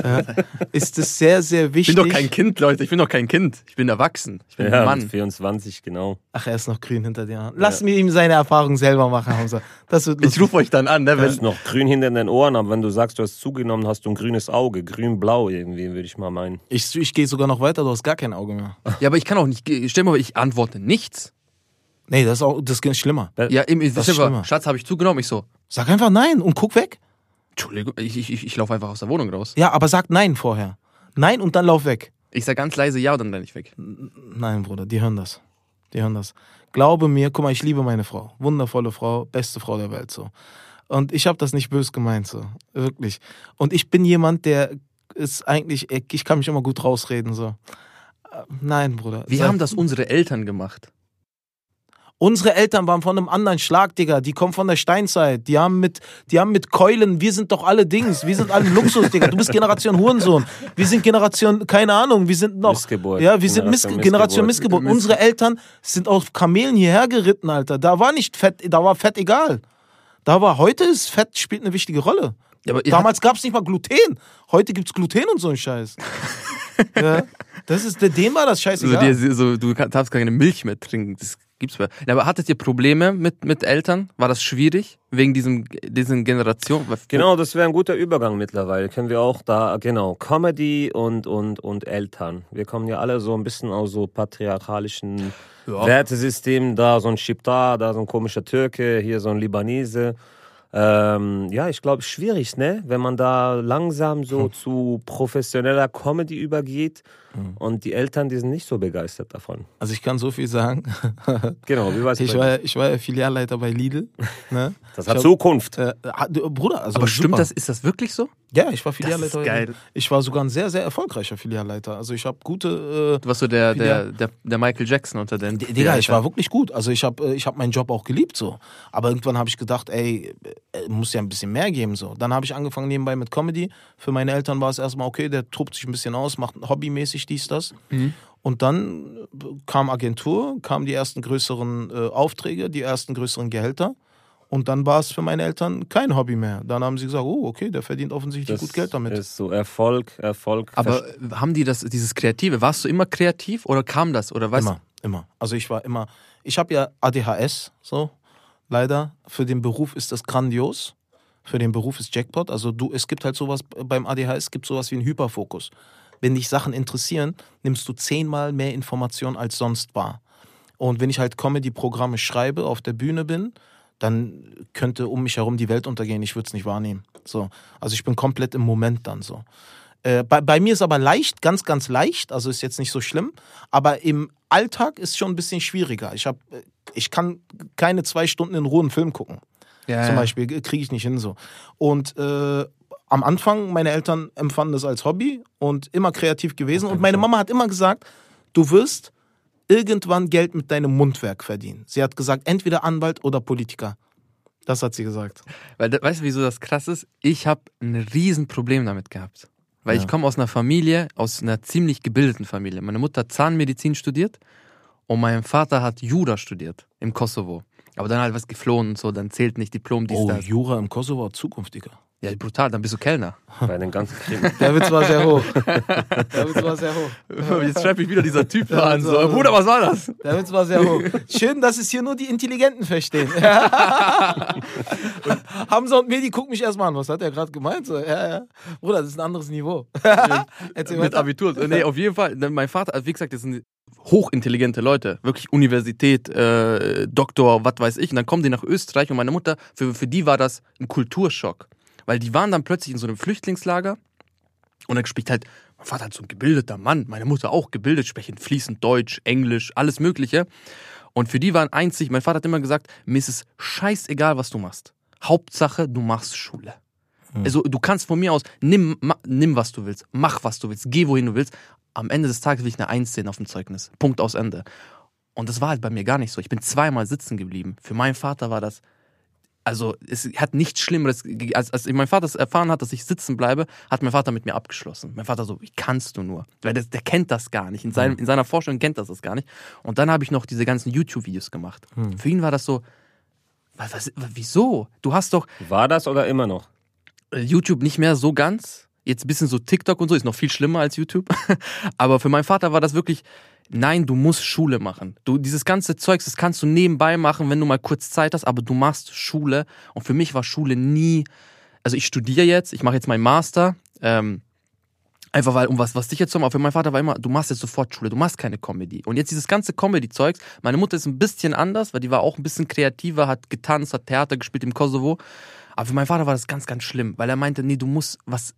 ja, ist es sehr, sehr Ich wichtig. bin doch kein Kind, Leute. Ich bin doch kein Kind. Ich bin erwachsen. Ich bin Ja, ein Mann. Mann. 24, genau. Ach, er ist noch grün hinter dir. Lass mir ihm seine Erfahrung selber machen, Hamza. Das wird Ich rufe euch dann an, ne? Du hast Wenn, noch grün hinter den Ohren, aber wenn du sagst, du hast zugenommen, hast du ein grünes Auge. Grün-blau irgendwie, würde ich mal meinen. Ich, ich gehe sogar noch weiter, du hast gar kein Auge mehr. ja, aber ich kann auch nicht. Stell dir mal, vor, ich antworte nichts. Nee, das ist auch das ist schlimmer. Ja, im, Das ist schlimmer. Schatz, habe ich zugenommen. Ich so, Sag einfach nein und guck weg. Entschuldigung, ich, ich, ich, laufe einfach aus der Wohnung raus. Ja, aber sag nein vorher. Nein und dann lauf weg. Ich sage ganz leise Ja und dann renne ich weg. Nein, Bruder, die hören das. Die hören das. Glaube mir, guck mal, ich liebe meine Frau. Wundervolle Frau, beste Frau der Welt so. Und ich habe das nicht böse gemeint so, wirklich. Und ich bin jemand, der ist eigentlich, ich kann mich immer gut rausreden so. Äh, Nein, Bruder. Wie Sag- haben das unsere Eltern gemacht? Unsere Eltern waren von einem anderen Schlag, Digga. Die kommen von der Steinzeit. Die haben mit, die haben mit Keulen, wir sind doch alle Dings. Wir sind alle Luxus, Digga. Du bist Generation Hurensohn. Wir sind Generation, keine Ahnung, wir sind noch. Missgeburt. Ja, wir sind Miss, Generation Generation Missgeburt. Missgeburt. Unsere Eltern sind auf Kamelen hierher geritten, Alter. Da war nicht Fett, da war Fett egal. Da war, heute ist Fett, spielt eine wichtige Rolle. Ja, Damals gab es nicht mal Gluten. Heute gibt's Gluten und so ein Scheiß. ja, das ist, denen war das So, scheißegal. dir, so, du darfst keine Milch mehr trinken. Das gibt's bei. Ja, aber hattet ihr Probleme mit, mit Eltern? War das schwierig? Wegen diesem, diesen Generation? Genau, das wäre ein guter Übergang mittlerweile. Können wir auch da, genau, Comedy und, und, und Eltern. Wir kommen ja alle so ein bisschen aus so patriarchalischen Ja. Wertesystemen. Da so ein Schiptar, da so ein komischer Türke, hier so ein Libanese. Ähm, ja, ich glaube, schwierig, ne? Wenn man da langsam so Hm. zu professioneller Comedy übergeht und die Eltern, die sind nicht so begeistert davon. Also ich kann so viel sagen. Genau, wie war's Ich bei war, ich war ja Filialleiter bei Lidl. Ne? Das ich hat hab- Zukunft. Äh, Bruder, also aber stimmt super. das? Ist das wirklich so? Ja, ich war Das Filialleiter. ist geil. Ich war sogar ein sehr, sehr erfolgreicher Filialleiter. Also ich habe gute. Du warst so der, der, der, der Michael Jackson unter den. Äh, Digga, ich war wirklich gut. Also ich habe ich hab meinen Job auch geliebt so. Aber irgendwann habe ich gedacht, ey, äh, muss ja ein bisschen mehr geben so. Dann habe ich angefangen nebenbei mit Comedy. Für meine Eltern war es erstmal okay, der tobt sich ein bisschen aus, macht hobbymäßig dies, das. Mhm. Und dann äh, kam Agentur, kamen die ersten größeren äh, Aufträge, die ersten größeren Gehälter. Und dann war es für meine Eltern kein Hobby mehr. Dann haben sie gesagt, oh, okay, der verdient offensichtlich gut Geld damit. ist so Erfolg, Erfolg. Aber haben die das, dieses Kreative, warst du immer kreativ oder kam das? Oder weißt Immer, immer. Also ich war immer. Ich habe ja ADHS, so leider. Für den Beruf ist das grandios. Für den Beruf ist Jackpot. Also du, es gibt halt sowas beim ADHS, es gibt sowas wie einen Hyperfokus. Wenn dich Sachen interessieren, nimmst du zehnmal mehr Informationen als sonst wahr. Und wenn ich halt Comedy-Programme schreibe, auf der Bühne bin, dann könnte um mich herum die Welt untergehen. Ich würde es nicht wahrnehmen. So. Also ich bin komplett im Moment dann so. Äh, bei, bei mir ist aber leicht, ganz, ganz leicht, also ist jetzt nicht so schlimm, aber im Alltag ist schon ein bisschen schwieriger. Ich, hab, ich kann keine zwei Stunden in Ruhe einen Film gucken. Ja, Zum Beispiel kriege ich nicht hin so. Und äh, am Anfang, meine Eltern empfanden das als Hobby und immer kreativ gewesen. Und meine Mama hat immer gesagt, du wirst irgendwann Geld mit deinem Mundwerk verdienen. Sie hat gesagt, entweder Anwalt oder Politiker. Das hat sie gesagt. Weil, weißt du, wieso das krass ist? Ich habe ein Riesenproblem damit gehabt. Weil ja. ich komme aus einer Familie, aus einer ziemlich gebildeten Familie. Meine Mutter hat Zahnmedizin studiert und mein Vater hat Jura studiert im Kosovo. Aber dann halt was geflohen und so, dann zählt nicht Diplom, dies, Oh, das. Jura im Kosovo, zukünftiger. Ja, brutal, dann bist du Kellner. Bei den ganzen Kriegen. Der Witz war sehr hoch. Der Witz war sehr hoch. Jetzt schreibt mich wieder dieser Typ da an. So, Bruder, was war das? Der Witz war sehr hoch. Schön, dass es hier nur die Intelligenten verstehen. Hamza und Medi gucken mich erstmal an. Was hat er gerade gemeint? So, ja, ja. Bruder, das ist ein anderes Niveau. Mit Abitur. Nee, auf jeden Fall. Mein Vater, wie gesagt, das sind hochintelligente Leute, wirklich Universität, äh, Doktor, was weiß ich. Und dann kommen die nach Österreich und meine Mutter, für, für die war das ein Kulturschock. Weil die waren dann plötzlich in so einem Flüchtlingslager und dann spricht halt, mein Vater hat so ein gebildeter Mann, meine Mutter auch gebildet, sprechen fließend Deutsch, Englisch, alles Mögliche. Und für die waren einzig, mein Vater hat immer gesagt, mir ist es scheißegal, was du machst. Hauptsache, du machst Schule. Hm. Also du kannst von mir aus, nimm, nimm, was du willst, mach, was du willst, geh, wohin du willst. Am Ende des Tages will ich eine Eins sehen auf dem Zeugnis. Punkt aus Ende. Und das war halt bei mir gar nicht so. Ich bin zweimal sitzen geblieben. Für meinen Vater war das also es hat nichts Schlimmeres, als, als mein Vater erfahren hat, dass ich sitzen bleibe, hat mein Vater mit mir abgeschlossen. Mein Vater so, wie kannst du nur? Weil der, der kennt das gar nicht. In, seinem, mhm. in seiner Forschung kennt das das gar nicht. Und dann habe ich noch diese ganzen YouTube-Videos gemacht. Hm. Für ihn war das so, was, was, wieso? Du hast doch... War das oder immer noch? Äh, YouTube nicht mehr so ganz. Jetzt ein bisschen so TikTok und so, ist noch viel schlimmer als YouTube. Aber für meinen Vater war das wirklich Nein, du musst Schule machen. Du, dieses ganze Zeugs, das kannst du nebenbei machen, wenn du mal kurz Zeit hast, aber du machst Schule. Und für mich war Schule nie, also ich studiere jetzt, ich mache jetzt meinen Master, ähm, einfach weil, um was, was dich jetzt so, aber für meinen Vater war immer, du machst jetzt sofort Schule, du machst keine Comedy. Und jetzt dieses ganze Comedy-Zeugs, meine Mutter ist ein bisschen anders, weil die war auch ein bisschen kreativer, hat getanzt, hat Theater gespielt im Kosovo. Aber für meinen Vater war das ganz, ganz schlimm, weil er meinte, nee, du musst was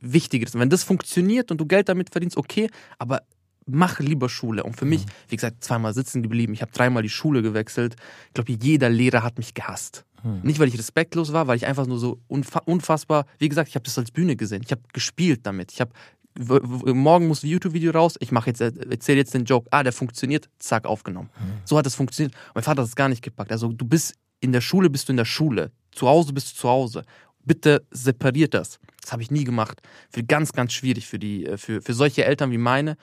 Wichtiges. Und wenn das funktioniert und du Geld damit verdienst, okay, aber mach lieber Schule. Und für mich, mhm. wie gesagt, zweimal sitzen geblieben. Ich habe dreimal die Schule gewechselt. Ich glaube, jeder Lehrer hat mich gehasst. Hm. Nicht, weil ich respektlos war, weil ich einfach nur so unfassbar, wie gesagt, ich habe das als Bühne gesehen. Ich habe gespielt damit. Ich habe morgen muss ein YouTube-Video raus, ich mache jetzt, erzähle jetzt den Joke, ah, der funktioniert, zack, aufgenommen. Hm. So hat das funktioniert. Mein Vater hat das gar nicht gepackt. Also du bist in der Schule, bist du in der Schule. Zu Hause bist du zu Hause. Bitte separiert das. Das habe ich nie gemacht. Für ganz, ganz schwierig für die, äh, für, für solche Eltern wie meine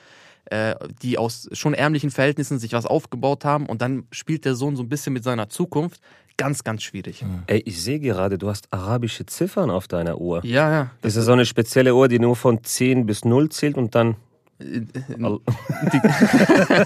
äh, die aus schon ärmlichen Verhältnissen sich was aufgebaut haben und dann spielt der Sohn so ein bisschen mit seiner Zukunft. Ganz, ganz schwierig. Mhm. Ey, ich sehe gerade, du hast arabische Ziffern auf deiner Uhr. Ja, ja. Das, das ist so eine spezielle Uhr, die nur von 10 bis 0 zählt und dann. Äh,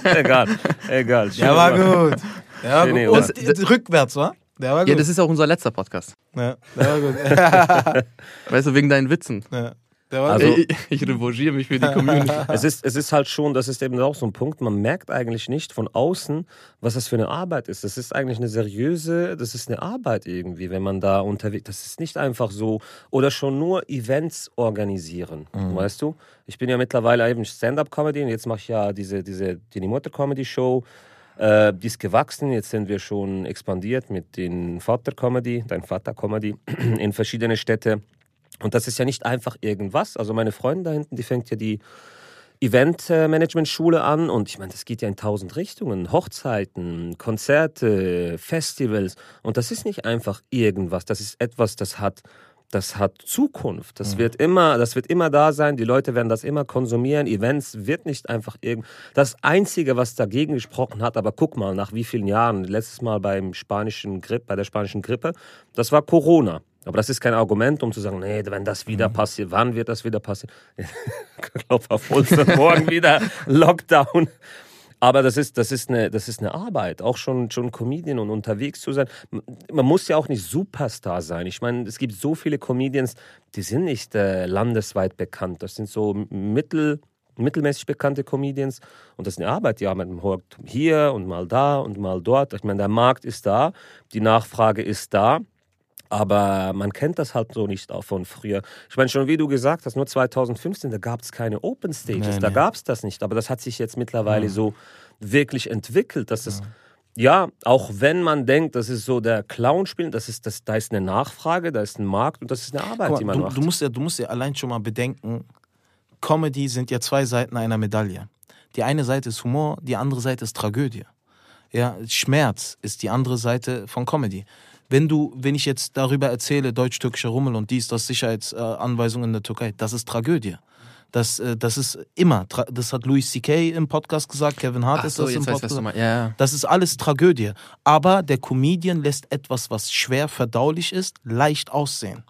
egal, egal. Ja, war gut. Ja, gut. Und das, rückwärts, wa? Der war gut. Ja, das ist auch unser letzter Podcast. Ja, der war gut. weißt du, wegen deinen Witzen. Ja. Also, ich, ich revanchiere mich für die Community. es, ist, es ist halt schon, das ist eben auch so ein Punkt, man merkt eigentlich nicht von außen, was das für eine Arbeit ist. Das ist eigentlich eine seriöse, das ist eine Arbeit irgendwie, wenn man da unterwegs Das ist nicht einfach so, oder schon nur Events organisieren, mhm. weißt du? Ich bin ja mittlerweile eben Stand-Up-Comedy und jetzt mache ich ja diese, diese Dinimote-Comedy-Show. Äh, die ist gewachsen, jetzt sind wir schon expandiert mit den Vater-Comedy, dein Vater-Comedy in verschiedene Städte. Und das ist ja nicht einfach irgendwas. Also meine Freundin da hinten, die fängt ja die Eventmanagement-Schule an und ich meine, das geht ja in tausend Richtungen. Hochzeiten, Konzerte, Festivals. Und das ist nicht einfach irgendwas. Das ist etwas, das hat, das hat Zukunft. Das, mhm. wird immer, das wird immer da sein. Die Leute werden das immer konsumieren. Events wird nicht einfach irgend. Das Einzige, was dagegen gesprochen hat, aber guck mal, nach wie vielen Jahren, letztes Mal beim spanischen Grippe, bei der spanischen Grippe, das war Corona. Aber das ist kein Argument, um zu sagen, nee, wenn das wieder mhm. passiert, wann wird das wieder passieren? Klopf auf Holz, morgen wieder Lockdown. Aber das ist, das ist, eine, das ist eine Arbeit, auch schon, schon Comedian und unterwegs zu sein. Man muss ja auch nicht Superstar sein. Ich meine, es gibt so viele Comedians, die sind nicht äh, landesweit bekannt. Das sind so mittel, mittelmäßig bekannte Comedians. Und das ist eine Arbeit, ja, man hört hier und mal da und mal dort. Ich meine, der Markt ist da, die Nachfrage ist da. Aber man kennt das halt so nicht auch von früher. Ich meine, schon wie du gesagt hast, nur 2015, da gab es keine Open Stages, nee, da nee. gab es das nicht. Aber das hat sich jetzt mittlerweile ja. so wirklich entwickelt, dass es, ja. ja, auch wenn man denkt, das ist so der Clown-Spiel, das ist, das, da ist eine Nachfrage, da ist ein Markt und das ist eine Arbeit, mal, die man du, macht. Du musst, ja, du musst ja allein schon mal bedenken, Comedy sind ja zwei Seiten einer Medaille. Die eine Seite ist Humor, die andere Seite ist Tragödie. Ja, Schmerz ist die andere Seite von Comedy wenn du, wenn ich jetzt darüber erzähle, deutsch-türkischer Rummel und dies, das Sicherheitsanweisungen in der Türkei, das ist Tragödie. Das, äh, das ist immer, das hat Louis C.K. im Podcast gesagt, Kevin Hart Ach ist so, das im Podcast. Weiß, ja. Das ist alles Tragödie. Aber der Comedian lässt etwas, was schwer verdaulich ist, leicht aussehen.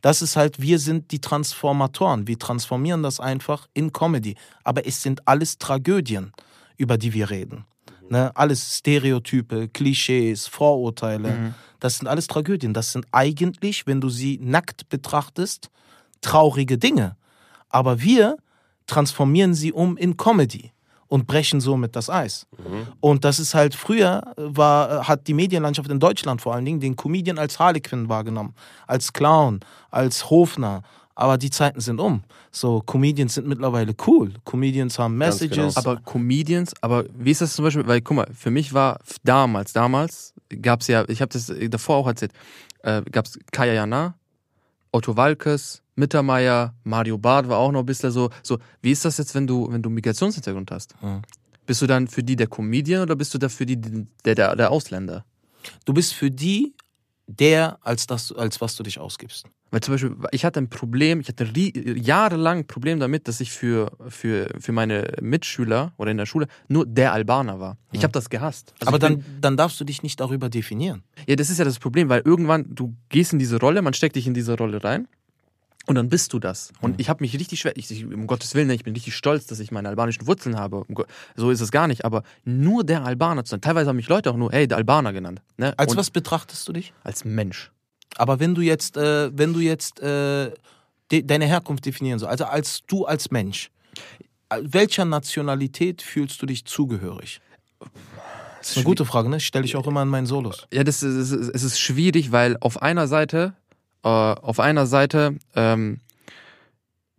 Das ist halt, wir sind die Transformatoren. Wir transformieren das einfach in Comedy. Aber es sind alles Tragödien, über die wir reden. Ne? Alles Stereotype, Klischees, Vorurteile. Mhm. Das sind alles Tragödien. Das sind eigentlich, wenn du sie nackt betrachtest, traurige Dinge. Aber wir transformieren sie um in Comedy und brechen somit das Eis. Mhm. Und das ist halt früher war hat die Medienlandschaft in Deutschland vor allen Dingen den Comedian als Harlequin wahrgenommen, als Clown, als Hofner. Aber die Zeiten sind um. So Comedians sind mittlerweile cool. Comedians haben genau. Messages. Genau. Aber Comedians, aber wie ist das zum Beispiel? Weil guck mal, für mich war damals, damals gab es ja, ich habe das davor auch erzählt, äh, gab es Kaya Jana, Otto Walkes, Mittermeier, Mario Barth war auch noch ein bisschen so. So, wie ist das jetzt, wenn du, wenn du Migrationshintergrund hast? Hm. Bist du dann für die der Comedian oder bist du da für die der, der, der Ausländer? Du bist für die der, als, das, als was du dich ausgibst. Weil zum Beispiel, ich hatte ein Problem, ich hatte jahrelang ein Problem damit, dass ich für, für, für meine Mitschüler oder in der Schule nur der Albaner war. Ich mhm. habe das gehasst. Also Aber dann, dann darfst du dich nicht darüber definieren. Ja, das ist ja das Problem, weil irgendwann, du gehst in diese Rolle, man steckt dich in diese Rolle rein und dann bist du das. Und mhm. ich habe mich richtig schwer, ich, ich, um Gottes Willen, ich bin richtig stolz, dass ich meine albanischen Wurzeln habe. So ist es gar nicht. Aber nur der Albaner zu sein. Teilweise haben mich Leute auch nur, hey, der Albaner genannt. Ne? Als Und was betrachtest du dich? Als Mensch. Aber wenn du jetzt, äh, wenn du jetzt äh, de deine Herkunft definieren sollst, also als du als Mensch, welcher Nationalität fühlst du dich zugehörig? Das ist eine gute Frage, ne? Stelle ich auch immer in meinen Solos. Ja, das ist, es ist schwierig, weil auf einer Seite äh, auf einer Seite ähm,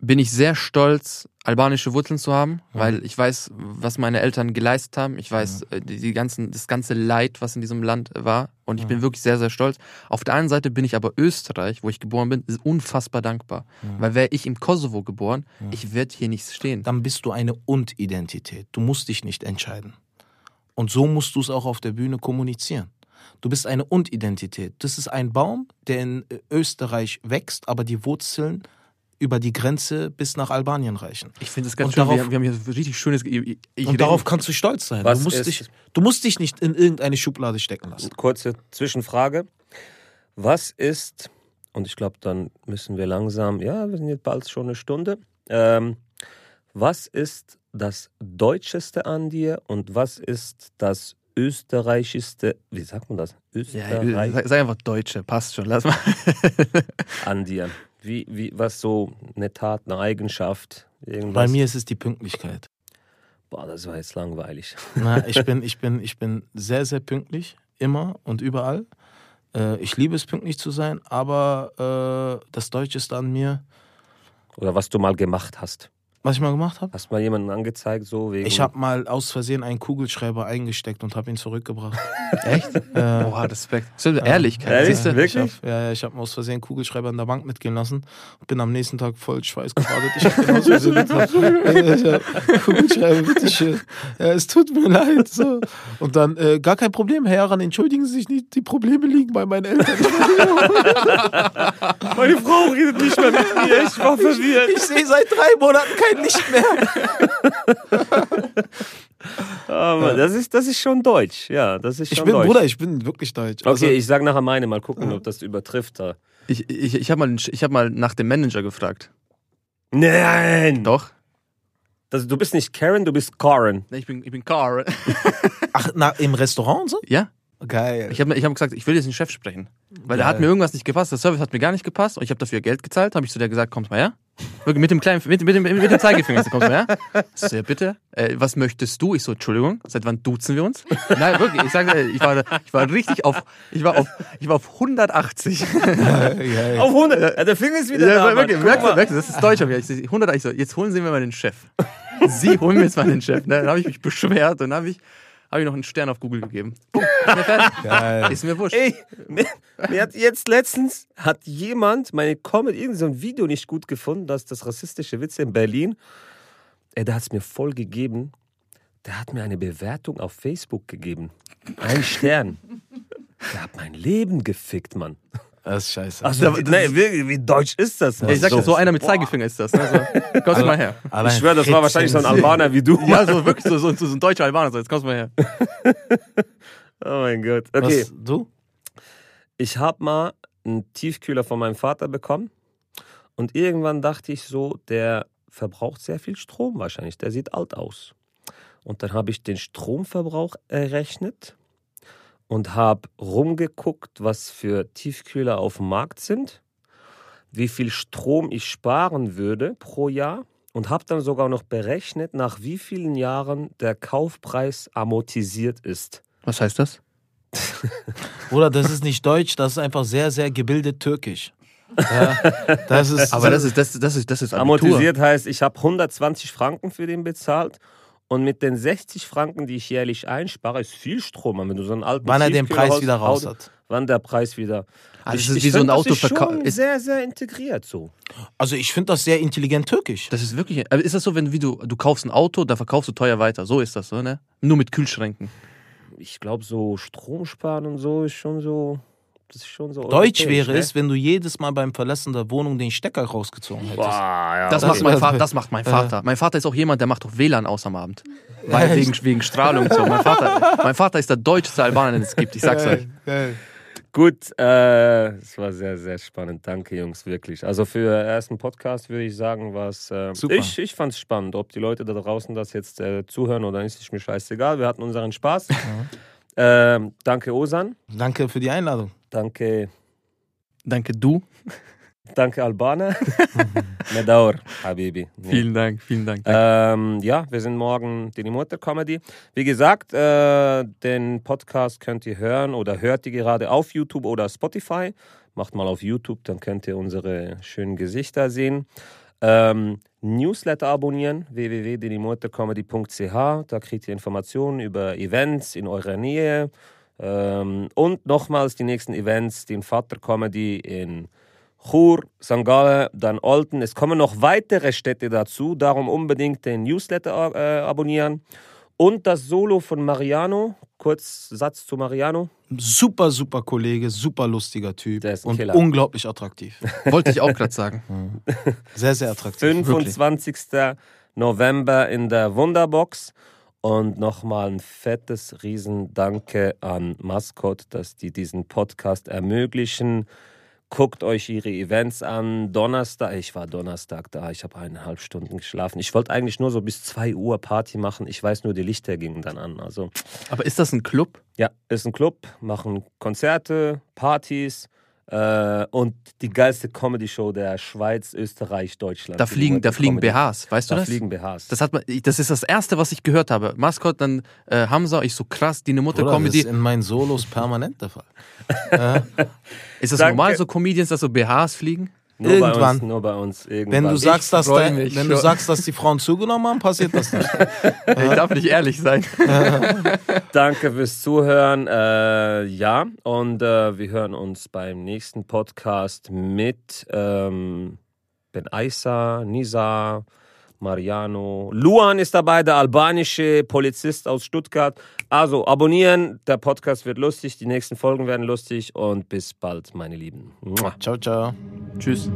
bin ich sehr stolz, albanische Wurzeln zu haben, mhm. weil ich weiß, was meine Eltern geleistet haben. Ich weiß mhm. Äh, die, die, ganzen, das ganze Leid, was in diesem Land war. Und ich mhm. bin wirklich sehr, sehr stolz. Auf der einen Seite bin ich aber Österreich, wo ich geboren bin, unfassbar dankbar. Weil wäre ich im Kosovo geboren, ich werde hier nicht stehen. Dann bist du eine Und-Identität. Du musst dich nicht entscheiden. Und so musst du es auch auf der Bühne kommunizieren. Du bist eine Und-Identität. Das ist ein Baum, der in Österreich wächst, aber die Wurzeln über die Grenze bis nach Albanien reichen. Ich finde es ganz und schön, darauf, wir, haben hier richtig schönes... Ich, ich und darauf kannst du stolz sein. Du musst, dich, du musst dich nicht in irgendeine Schublade stecken lassen. Kurze Zwischenfrage. Was ist, und ich glaube, dann müssen wir langsam, ja, wir sind jetzt bald schon eine Stunde. Ähm, was ist das Deutscheste an dir und was ist das österreichischste, wie sagt man das? Österreich. Ja, sei einfach Deutsche, passt schon, lass mal. an dir. Wie, wie, was so eine Tat, eine Eigenschaft? Irgendwas? Bei mir ist es die Pünktlichkeit. Boah, das war jetzt langweilig. Na, ich bin, ich bin, ich bin sehr, sehr pünktlich, immer und überall. Äh, ich liebe es, pünktlich zu sein, aber äh, das Deutsche ist an mir. Oder was du mal gemacht hast. Was ich mal gemacht habe? Hast du mal jemanden angezeigt, so wegen. Ich habe mal aus Versehen einen Kugelschreiber eingesteckt und habe ihn zurückgebracht. Echt? Äh, Boah, Respekt. Eine Ehrlichkeit. Ehrlich? Ja, Wirklich? Ich hab, ja, ich habe aus Versehen einen Kugelschreiber in der Bank mitgehen lassen und bin am nächsten Tag voll schweißgebadet. Ich habe aus Versehen mit Kugelschreiber, bitteschön. Ja, es tut mir leid. So. Und dann, äh, gar kein Problem, Herr Heran, entschuldigen Sie sich nicht, die Probleme liegen bei meinen Eltern. Meine Frau redet nicht mehr mit mir, ich war verwirrt. Ich sehe seit drei Monaten kein nicht mehr. Aber das ist, das ist schon deutsch. Ja, das ist schon ich bin, deutsch. Bruder, ich bin wirklich deutsch. Okay, also, ich sag nachher meine, mal gucken, ob das übertrifft. Ich, ich, ich habe mal, hab mal nach dem Manager gefragt. Nein! Doch. Das, du bist nicht Karen, du bist Karen. Nee, ich bin, ich bin Karen. Ach, na, im Restaurant und so? Ja. Geil. Ich habe ich hab gesagt, ich will jetzt den Chef sprechen. Weil Geil. da hat mir irgendwas nicht gepasst. Der Service hat mir gar nicht gepasst und ich habe dafür Geld gezahlt. habe ich zu der gesagt, kommst mal her. Wirklich, mit dem kleinen, mit, mit, dem, mit dem Zeigefinger. So kommst du her. Sehr bitte. Äh, was möchtest du? Ich so, Entschuldigung, seit wann duzen wir uns? Nein, wirklich, ich sage, ich war, ich war richtig auf, ich war auf, ich war auf 180. auf 100? Ja, der Finger ist wieder ja, da. Wirklich, merkst du, merkst du, das ist Deutsch. Ich, 100, ich so, jetzt holen Sie mir mal den Chef. Sie holen mir jetzt mal den Chef. Ne? Dann habe ich mich beschwert und dann habe ich, habe ich noch einen Stern auf Google gegeben. Geil. Ist mir wurscht. Ey, mir, mir, hat jetzt letztens hat jemand meine Comment, irgend so Video nicht gut gefunden, dass das rassistische Witze in Berlin. Ey, der hat es mir voll gegeben. Der hat mir eine Bewertung auf Facebook gegeben. Ein Stern. Der hat mein Leben gefickt, Mann. Das ist scheiße. Also, nee, wie, wie, deutsch ist das? Ich sag so, so einer mit Zeigefinger ist das. Ne? So, kommst du mal her. Ich schwöre, das war wahrscheinlich so ein Albaner wie du. Ja, so wirklich so, so, so ein deutscher Albaner. So, jetzt kommst du mal her. oh mein Gott. Okay. Was, du? Ich habe mal einen Tiefkühler von meinem Vater bekommen. Und irgendwann dachte ich so, der verbraucht sehr viel Strom wahrscheinlich. Der sieht alt aus. Und dann habe ich den Stromverbrauch errechnet und habe rumgeguckt, was für Tiefkühler auf dem Markt sind, wie viel Strom ich sparen würde pro Jahr und habe dann sogar noch berechnet, nach wie vielen Jahren der Kaufpreis amortisiert ist. Was heißt das? Oder das ist nicht Deutsch, das ist einfach sehr, sehr gebildet Türkisch. Ja, das ist, Aber das ist, das, das ist, das ist Amortisiert heißt, ich habe 120 Franken für den bezahlt und mit den 60 Franken, die ich jährlich einspare, ist viel Strom. Wenn du so einen alten Wann er den Preis wieder raus hat. Wann der Preis wieder. Also ich, ist wie so ein Auto ist sehr, sehr integriert so. Also ich finde das sehr intelligent türkisch. Das ist wirklich. Aber ist das so, wenn wie du, du kaufst ein Auto, da verkaufst du teuer weiter. So ist das so, ne? Nur mit Kühlschränken. Ich glaube, so Strom sparen und so ist schon so. Das ist schon so Deutsch wäre ne? es, wenn du jedes Mal beim Verlassen der Wohnung den Stecker rausgezogen hättest. Boah, ja, das, macht mein Vater, das macht mein Vater. Mein Vater ist auch jemand, der macht doch WLAN aus am Abend. Weil wegen, wegen Strahlung so. Mein Vater, mein Vater ist der deutscheste Albaner, den es gibt. Ich sag's euch. Gut, äh, es war sehr, sehr spannend. Danke, Jungs, wirklich. Also für den ersten Podcast würde ich sagen, was äh, Super. ich, ich fand es spannend. Ob die Leute da draußen das jetzt äh, zuhören oder nicht, ist mir scheißegal. Wir hatten unseren Spaß. Mhm. danke, Osan. Danke für die Einladung. Danke. Danke du. Danke Albaner. Medaur, Habibi. Vielen Dank, vielen Dank. Ähm, ja, wir sind morgen die Mutter Comedy. Wie gesagt, äh, den Podcast könnt ihr hören oder hört ihr gerade auf YouTube oder Spotify. Macht mal auf YouTube, dann könnt ihr unsere schönen Gesichter sehen. Ähm, Newsletter abonnieren, www.denimotorcomedy.ch. Da kriegt ihr Informationen über Events in eurer Nähe, ähm, und nochmals die nächsten Events, den Vater Comedy in Chur, St. Gallen, dann Olten. Es kommen noch weitere Städte dazu, darum unbedingt den Newsletter äh, abonnieren. Und das Solo von Mariano. Kurz Satz zu Mariano. Super, super Kollege, super lustiger Typ. Der ist ein und Killer. unglaublich attraktiv. Wollte ich auch gerade sagen. Sehr, sehr attraktiv. 25. Wirklich. November in der Wunderbox. Und nochmal ein fettes Riesendanke an Mascot, dass die diesen Podcast ermöglichen. Guckt euch ihre Events an. Donnerstag, ich war Donnerstag da, ich habe eineinhalb Stunden geschlafen. Ich wollte eigentlich nur so bis 2 Uhr Party machen. Ich weiß nur, die Lichter gingen dann an. Also, Aber ist das ein Club? Ja, ist ein Club, machen Konzerte, Partys. Äh, und die geilste Comedy-Show der Schweiz, Österreich, Deutschland. Da fliegen, da fliegen BHs, weißt du da das? Da fliegen BHs. Das, hat man, das ist das Erste, was ich gehört habe. Maskott, dann äh, Hamza, ich so krass, die eine Mutter Comedy. Das ist in meinen Solos permanent der Fall. ist das Danke. normal, so Comedians, dass so BHs fliegen? Nur irgendwann. Bei uns, nur bei uns. Irgendwann. Wenn, du sagst, dass, da, wenn du sagst, dass die Frauen zugenommen haben, passiert das nicht. ich darf nicht ehrlich sein. Danke fürs Zuhören. Äh, ja, und äh, wir hören uns beim nächsten Podcast mit ähm, Ben Aisa, Nisa, Mariano. Luan ist dabei, der albanische Polizist aus Stuttgart. Also abonnieren, der Podcast wird lustig, die nächsten Folgen werden lustig und bis bald, meine Lieben. Ciao, ciao. Tschüss.